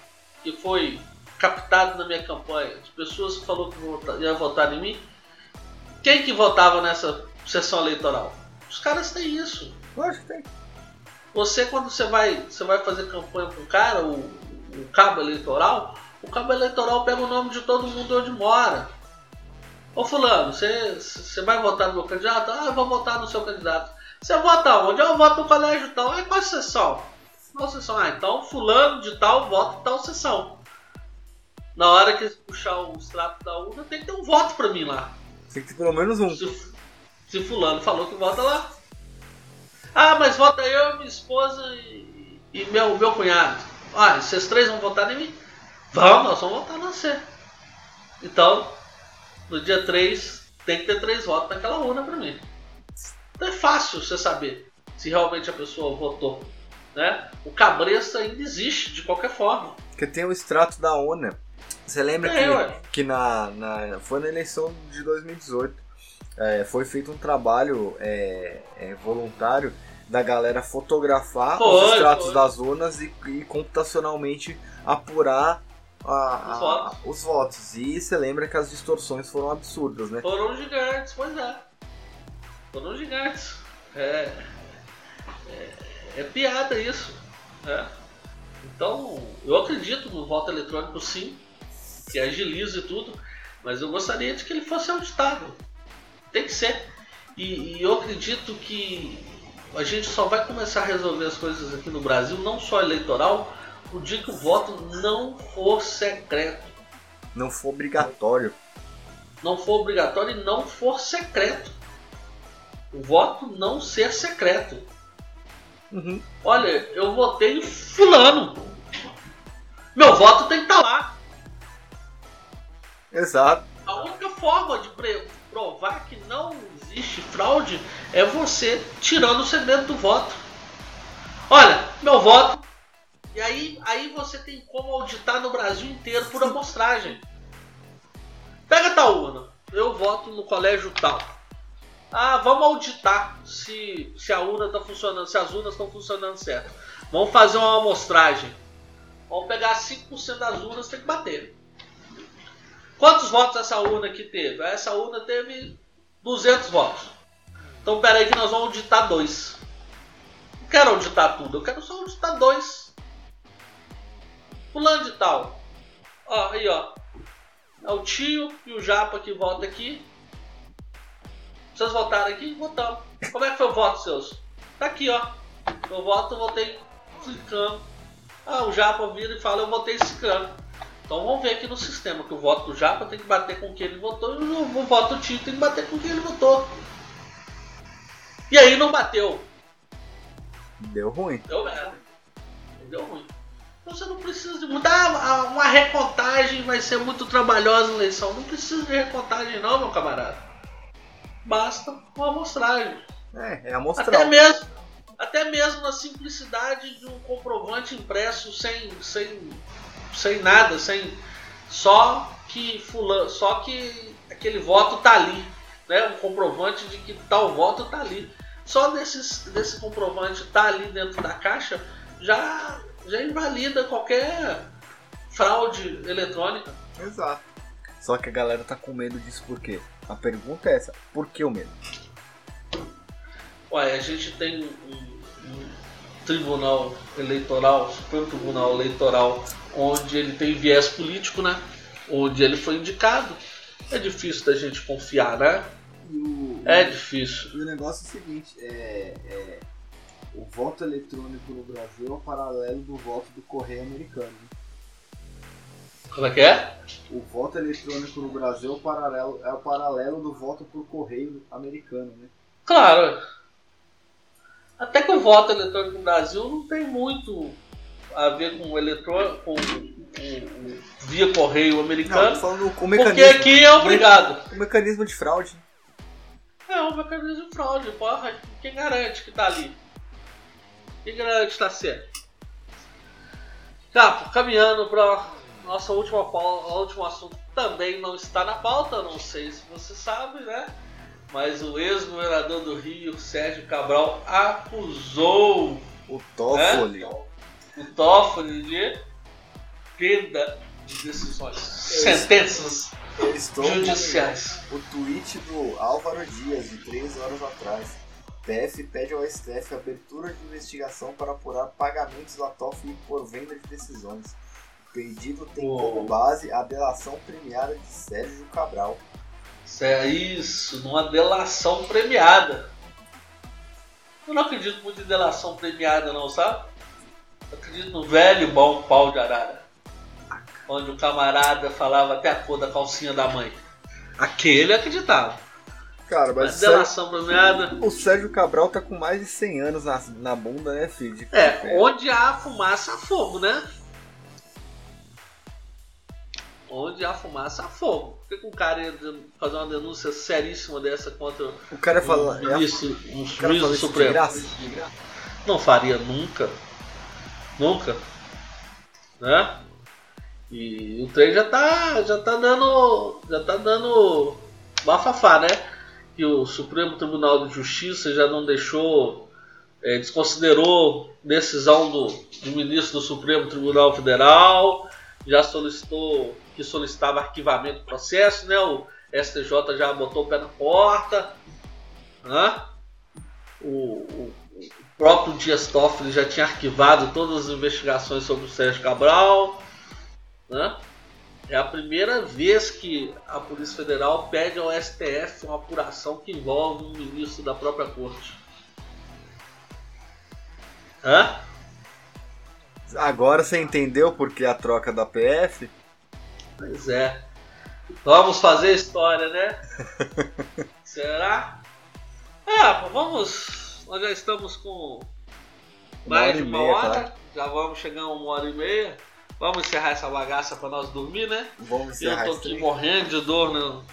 que foi captado na minha campanha, de pessoas que falou que ia votar em mim. Quem que votava nessa sessão eleitoral? Os caras têm isso. Lógico que tem. Você quando você vai, você vai fazer campanha com um cara, o, o cabo eleitoral, o cabo eleitoral pega o nome de todo mundo onde mora. Ô fulano, você, você vai votar no meu candidato? Ah, eu vou votar no seu candidato. Você vota onde? Eu voto no colégio tal. Ah, qual sessão? Qual sessão? Ah, então fulano de tal vota em tal sessão. Na hora que eles puxar o extrato da urna, tem que ter um voto pra mim lá. Tem que ter pelo menos um. Se, se fulano falou que vota lá. Ah, mas vota eu, minha esposa e, e meu, meu cunhado. Ah, vocês três vão votar em mim? Vamos, nós vamos votar na você. Então, no dia 3, tem que ter três votos naquela urna para mim. Então é fácil você saber se realmente a pessoa votou. Né? O cabresto ainda existe, de qualquer forma. Porque tem o extrato da urna. Você lembra É, que, ué. que na, na, foi na eleição de 2018 é, foi feito um trabalho é, é, voluntário da galera fotografar Foi, os extratos foi. das urnas e, e computacionalmente apurar a- Os a- votos. os votos. E você lembra que as distorções foram absurdas, né? Foram gigantes, pois é. Foram gigantes. É, é, é piada isso. né? Então, eu acredito no voto eletrônico sim, que agilize tudo, mas eu gostaria de que ele fosse auditado. Tem que ser. E, e eu acredito que a gente só vai começar a resolver as coisas aqui no Brasil, não só eleitoral, o dia que o voto não for secreto. Não foi obrigatório. não for obrigatório e não for secreto. O voto não ser secreto. Uhum. Olha, eu votei em fulano. Meu voto tem que estar lá. Exato. A única forma de provar que não existe fraude é você tirando o segredo do voto. Olha, meu voto. E aí, aí você tem como auditar no Brasil inteiro por amostragem. Pega tal urna. Eu voto no colégio tal. Ah, vamos auditar se, se a urna está funcionando, se as urnas estão funcionando certo. Vamos fazer uma amostragem. Vamos pegar 5% das urnas, tem que bater. Quantos votos essa urna aqui teve? Essa urna teve 200 votos. Então pera aí que nós vamos auditar dois. Não quero auditar tudo, eu quero só auditar dois. Fulano de tal. Ó, aí ó. É o tio e o Japa que vota aqui. Vocês votaram aqui? Votamos. Como é que foi o voto seus? Tá aqui, ó. Eu voto, eu votei clicando. Ah, o Japa vira e fala, eu votei clicando. Então vamos ver aqui no sistema que o voto do Japa tem que bater com quem ele votou e o, o voto do tio tem que bater com quem ele votou. E aí não bateu. Deu ruim. Deu merda. Deu ruim. Então você não precisa de mudar. Ah, Uma recontagem vai ser muito trabalhosa a eleição. Não precisa de recontagem não, meu camarada. Basta uma amostragem. É, é Até amostral. mesmo, até mesmo na simplicidade de um comprovante impresso sem, sem, sem nada, sem só que fulano, só que aquele voto tá ali, né? Um comprovante de que tal voto tá ali. Só desses, desse comprovante tá ali dentro da caixa já já invalida qualquer fraude eletrônica. Exato. Só que a galera tá com medo disso por quê? A pergunta é essa, por que o medo? Ué, a gente tem um, um tribunal eleitoral, Supremo Tribunal Eleitoral, onde ele tem viés político, né? Onde ele foi indicado. É difícil da gente confiar, né? O, É difícil. e o negócio é o seguinte, é, é, o voto eletrônico no Brasil é o paralelo do voto do correio americano. Como é que é? O voto eletrônico no Brasil é o paralelo, é o paralelo do voto por correio americano, né? Claro. Até que o voto eletrônico no Brasil não tem muito a ver com o eletrônico, com, com- via correio Não, americano. falando o porque mecanismo, aqui é obrigado. o mecanismo de fraude. É um mecanismo de fraude, porra. Quem garante que tá ali? Quem garante que tá certo? Capo, caminhando pra nossa última pauta, último assunto também não está na pauta, não sei se você sabe, né? Mas o ex-governador do Rio, Sérgio Cabral, acusou O Toffoli. o Toffoli de perda de decisões, sentenças Eu estou judiciais. O tweet do Álvaro Dias, de 3 horas atrás. PF pede ao STF abertura de investigação para apurar pagamentos da Toffoli por venda de decisões. O pedido tem como base a delação premiada de Sérgio Cabral. Isso é isso, numa delação premiada. Eu não acredito muito em delação premiada não, sabe? Eu acredito no velho bom pau de arara. Onde o camarada falava até a cor da calcinha da mãe. Aquele acreditava. Cara, Mas mas o Sérgio, delação premiada. o Sérgio Cabral tá com mais de 100 anos na, na bunda, né, filho? É, onde há fumaça há fogo, né? Onde há fumaça há fogo. Por que que um cara ia fazer uma denúncia seríssima dessa contra O cara um fala. é a- ministro, um o cara juiz Supremo? graça? Não faria nunca. Nunca. Né? E o trem já tá, já tá dando. Já tá dando bafafá, né? Que o Supremo Tribunal de Justiça já não deixou. eh, desconsiderou decisão do, do ministro do Supremo Tribunal Federal, já solicitou que solicitava arquivamento do processo, né? O STJ já botou o pé na porta. Né? O, o- próprio Dias Toffoli já tinha arquivado todas as investigações sobre o Sérgio Cabral. Né? É a primeira vez que a Polícia Federal pede ao STF uma apuração que envolve um ministro da própria corte. Hã? Agora você entendeu por que a troca da PF? Pois é. Vamos fazer história, né? [LAUGHS] Será? Ah, vamos. Nós já estamos com mais hora de uma meia, hora. claro. Já vamos chegar a uma hora e meia. Vamos encerrar essa bagaça para nós dormir, né? Vamos Eu encerrar tô esse aqui morrendo de dor no-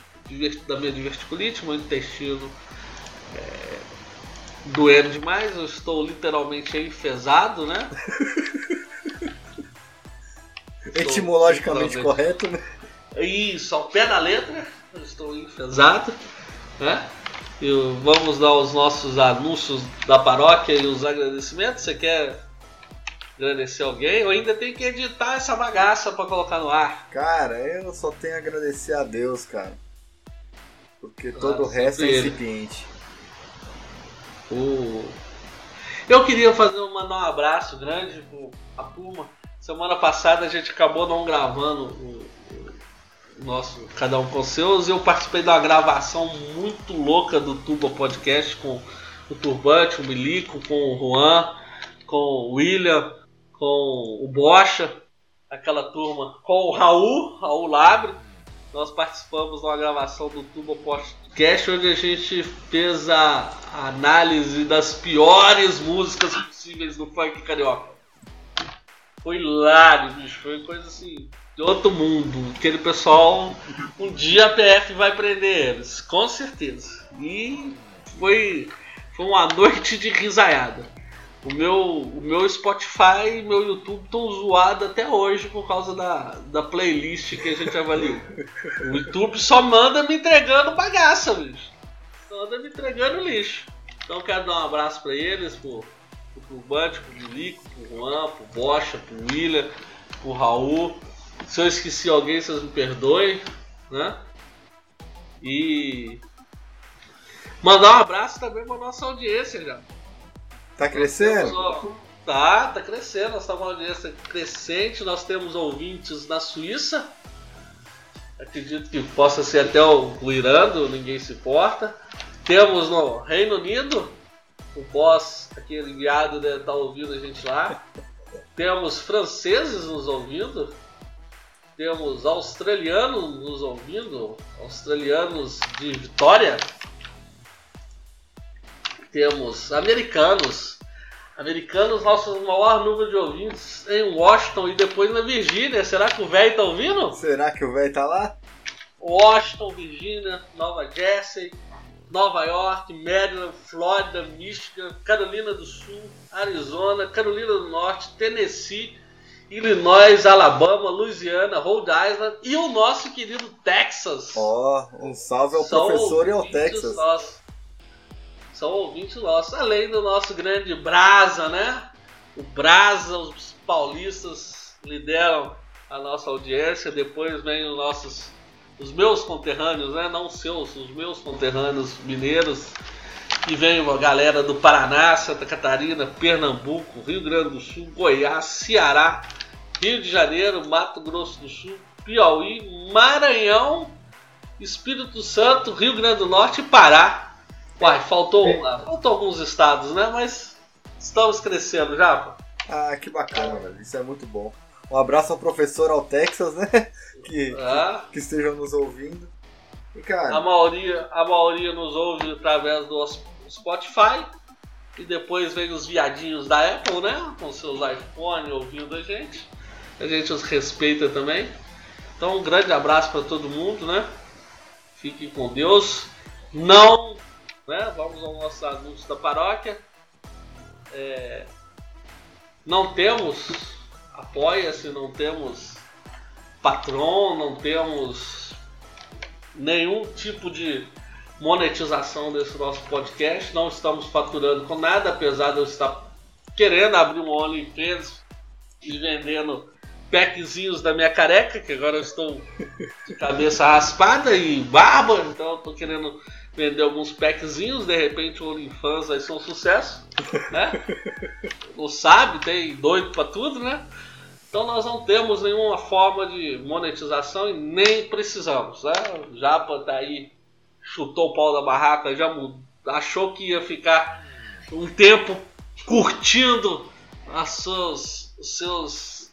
da minha diverticulite, meu intestino é, doendo demais. Eu estou literalmente enfesado, né? [LAUGHS] Etimologicamente literalmente- correto, né? Isso, ao pé da letra, eu estou enfesado, né? E vamos dar os nossos anúncios da paróquia e os agradecimentos. Você quer agradecer alguém? Eu ainda tenho que editar essa bagaça para colocar no ar. Cara, eu só tenho a agradecer a Deus, cara. Porque todo o resto é incipiente. O- Eu queria fazer mandar um abraço grande para a turma. Semana passada a gente acabou não gravando o, o nosso Cada Um com Seus. Eu participei de uma gravação muito louca do Tuba Podcast com o Turbante, o Milico, com o Juan, com o William, com o Bocha, aquela turma, com o Raul, Raul Labre. Nós participamos de uma gravação do Tuba Podcast onde a gente fez a a análise das piores músicas possíveis do funk carioca. Foi hilário, bicho. Foi coisa assim de outro mundo. Aquele pessoal, um dia a PF vai prender eles, com certeza. E foi, foi uma noite de risaiada. O meu, o meu Spotify e meu YouTube estão zoados até hoje por causa da, da playlist que a gente avaliou. O YouTube só manda me entregando bagaça, bicho. Só anda me entregando lixo. Então quero dar um abraço pra eles, pro, pro Turbante, pro Milico, pro Juan, pro Bocha, pro William, pro Raul. Se eu esqueci alguém, vocês me perdoem, né? E mandar um abraço também pra nossa audiência já. Tá crescendo? Temos, ó, Tá, tá crescendo. Nós estamos uma audiência crescente. Nós temos ouvintes na Suíça. Acredito que possa ser até o, o Irando, ninguém se importa. Temos no Reino Unido. O boss, aquele enviado, deve estar ouvindo a gente lá. Temos franceses nos ouvindo. Temos australianos nos ouvindo, australianos de Vitória. Temos americanos. Americanos, nosso maior número de ouvintes em Washington e depois na Virgínia. Será que o velho tá ouvindo? Será que o velho tá lá? Washington, Virgínia, Nova Jersey, Nova York, Maryland, Flórida, Michigan, Carolina do Sul, Arizona, Carolina do Norte, Tennessee, Illinois, Alabama, Louisiana, Rhode Island e o nosso querido Texas. Ó, um salve ao São professor e ao ouvintes Texas. nossos. São ouvintes nossos, além do nosso grande Brasa, né? O Brasa, os paulistas lideram a nossa audiência, depois vem os nossos os meus conterrâneos, né? Não os seus, os meus conterrâneos mineiros. E vem uma galera do Paraná, Santa Catarina, Pernambuco, Rio Grande do Sul, Goiás, Ceará, Rio de Janeiro, Mato Grosso do Sul, Piauí, Maranhão, Espírito Santo, Rio Grande do Norte e Pará. Uai, faltou, faltou alguns estados, né? Mas estamos crescendo já, pô. Ah, que bacana, velho. Isso é muito bom. Um abraço ao professor, ao Texas, né? [LAUGHS] Que, Ah. que estejam nos ouvindo. E, A cara, maioria, a maioria nos ouve através do Spotify. E depois vem os viadinhos da Apple, né? Com seus iPhone ouvindo a gente. A gente os respeita também. Então um grande abraço para todo mundo, né? Fiquem com Deus. Não, né? Vamos ao nosso anúncio da paróquia. É, não temos apoia-se, não temos Patron, não temos nenhum tipo de monetização desse nosso podcast. Não estamos faturando com nada, apesar de eu estar querendo abrir um OnlyFans e vendendo packzinhos da minha careca, que agora eu estou de cabeça raspada e barba, então eu estou querendo vender alguns packzinhos, de repente o OnlyFans vai ser um sucesso, né? [LAUGHS] Não sabe, tem doido para tudo, né? Então nós não temos nenhuma forma de monetização e nem precisamos. Né? O Japa tá aí, chutou o pau da barraca, já mudou, achou que ia ficar um tempo curtindo as suas, os seus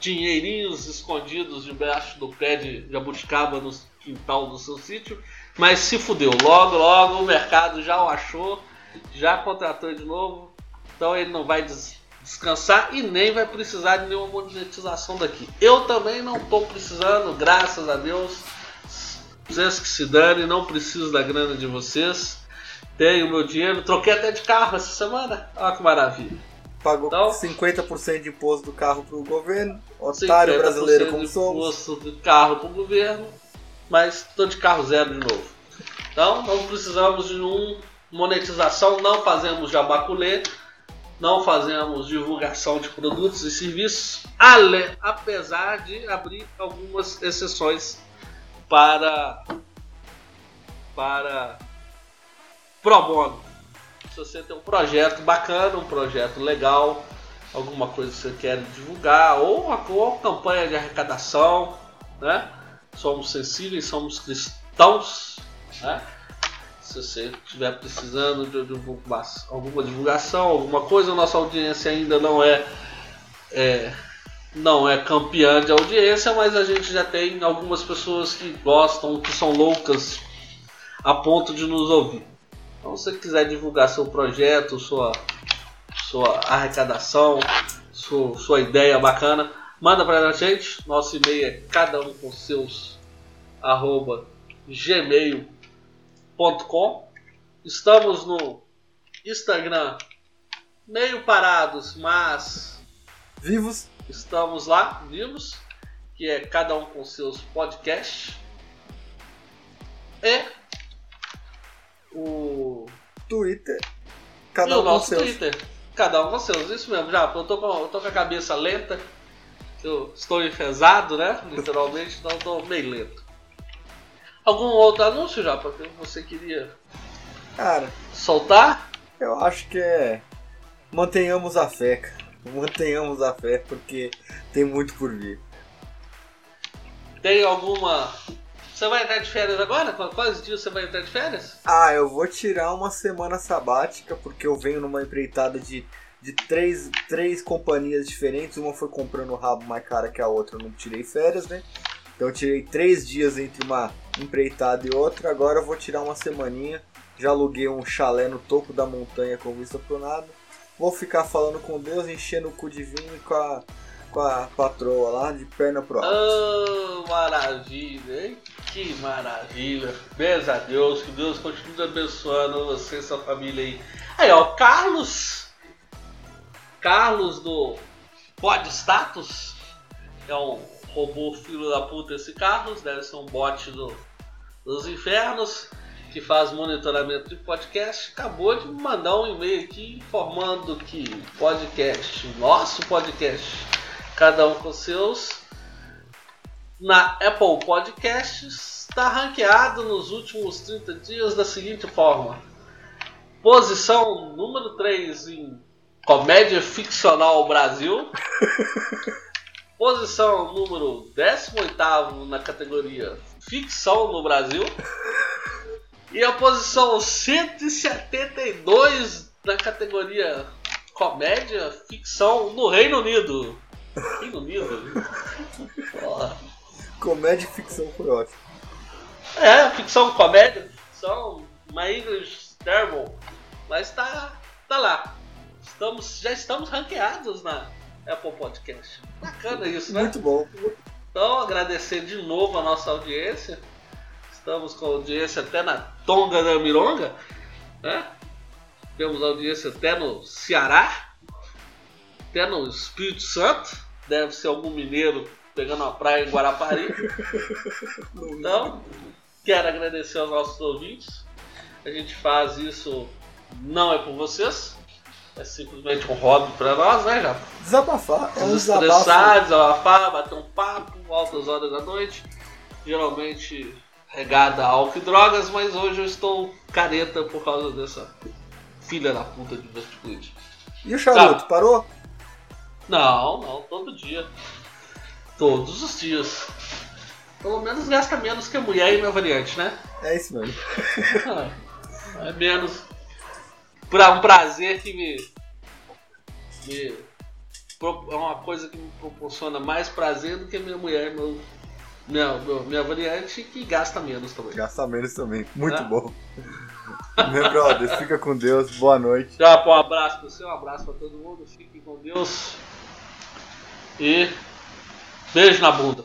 dinheirinhos escondidos debaixo do pé de jabuticaba no quintal do seu sítio, mas se fudeu. Logo, logo o mercado já o achou, já contratou de novo, então ele não vai des descansar e nem vai precisar de nenhuma monetização daqui. Eu também não estou precisando, graças a Deus. Vocês que se dane, não preciso da grana de vocês. Tenho meu dinheiro, troquei até de carro essa semana. Olha que maravilha. pagou Então- 50% de imposto do carro pro governo. Otário 50% brasileiro como de somos. imposto de carro para o governo, mas estou de carro zero de novo. Então não precisamos de nenhuma monetização, não fazemos jabaculê, não fazemos divulgação de produtos e serviços, ale- apesar de abrir algumas exceções para para pro bono. Se você tem um projeto bacana, um projeto legal, alguma coisa que você quer divulgar, ou uma, ou uma campanha de arrecadação, né? Somos sensíveis, somos cristãos, né? Se você estiver precisando de divulga- alguma divulgação, alguma coisa, a nossa audiência ainda não é, é não é campeã de audiência, mas a gente já tem algumas pessoas que gostam, que são loucas a ponto de nos ouvir. Então, se você quiser divulgar seu projeto, sua, sua arrecadação, sua, sua ideia bacana, manda pra gente. Nosso e-mail é cada um com seus arroba gmail.com. Estamos no Instagram meio parados, mas Vivos. estamos lá, vivos, que é cada um com seus podcasts. E o Twitter. e Cada o um com nosso seus. Twitter. Cada um com seus, isso mesmo, já. Eu tô com, eu tô com a cabeça lenta. Eu estou enfesado, né? Literalmente, então eu tô meio lento. Algum outro anúncio já que você queria Cara, soltar? eu acho que é. Mantenhamos a fé, cara. Mantenhamos a fé porque tem muito por vir. Tem alguma. Você vai entrar de férias agora? Qu- Quais dias você vai entrar de férias? Ah, eu vou tirar uma semana sabática porque eu venho numa empreitada de de três, três companhias diferentes. Uma foi comprando o rabo mais cara que a outra, eu não tirei férias, né? Então eu tirei três dias entre uma empreitada e outra. Agora eu vou tirar uma semaninha. Já aluguei um chalé no topo da montanha com vista pro nada. Vou ficar falando com Deus, enchendo o cu de vinho com a, com a patroa lá, de perna pro alto. Oh, maravilha, hein? Que maravilha. Beijo a Deus, que Deus continue abençoando você e sua família aí. Aí, ó, Carlos. Carlos do Pod Status. É um robô filho da puta esse Carlos, deve ser um bot do, dos infernos que faz monitoramento de podcast, acabou de mandar um e-mail aqui informando que podcast, nosso podcast, cada um com seus, na Apple Podcasts, está ranqueado nos últimos 30 dias da seguinte forma: posição número 3 em Comédia Ficcional Brasil. [LAUGHS] Posição número 18 na categoria Ficção no Brasil. E a posição 172 na categoria Comédia Ficção no Reino Unido. Reino Unido? Porra. Comédia e ficção foi ótimo. É, ficção, comédia, ficção, my English terrible. Mas tá, tá lá. Estamos, já estamos ranqueados na Apple Podcast. Bacana isso, né? Muito bom. Então, agradecer de novo a nossa audiência. Estamos com audiência até na Tonga da Mironga. Né? Temos audiência até no Ceará. Até no Espírito Santo. Deve ser algum mineiro pegando uma praia em Guarapari. [LAUGHS] Então, quero agradecer aos nossos ouvintes. A gente faz isso não é por vocês. É simplesmente um hobby para nós, né, já? Desabafar. É um desabafo. desabafar, bater um papo, altas horas da noite. Geralmente regada a álcool e drogas, mas hoje eu estou careta por causa dessa filha da puta de vesticulite. E o charuto, Tá. parou? Não, não, todo dia. Todos os dias. Pelo menos gasta menos que a mulher e minha variante, né? É isso mesmo. Ah, é menos. Pra um prazer que me. me é uma coisa que me proporciona mais prazer do que minha mulher meu, minha, meu- minha variante que gasta menos também. Gasta menos também. Muito É. bom. [LAUGHS] Meu brother, fica com Deus. Boa noite. Pô, um abraço pra você, um abraço pra todo mundo. Fiquem com Deus. E beijo na bunda.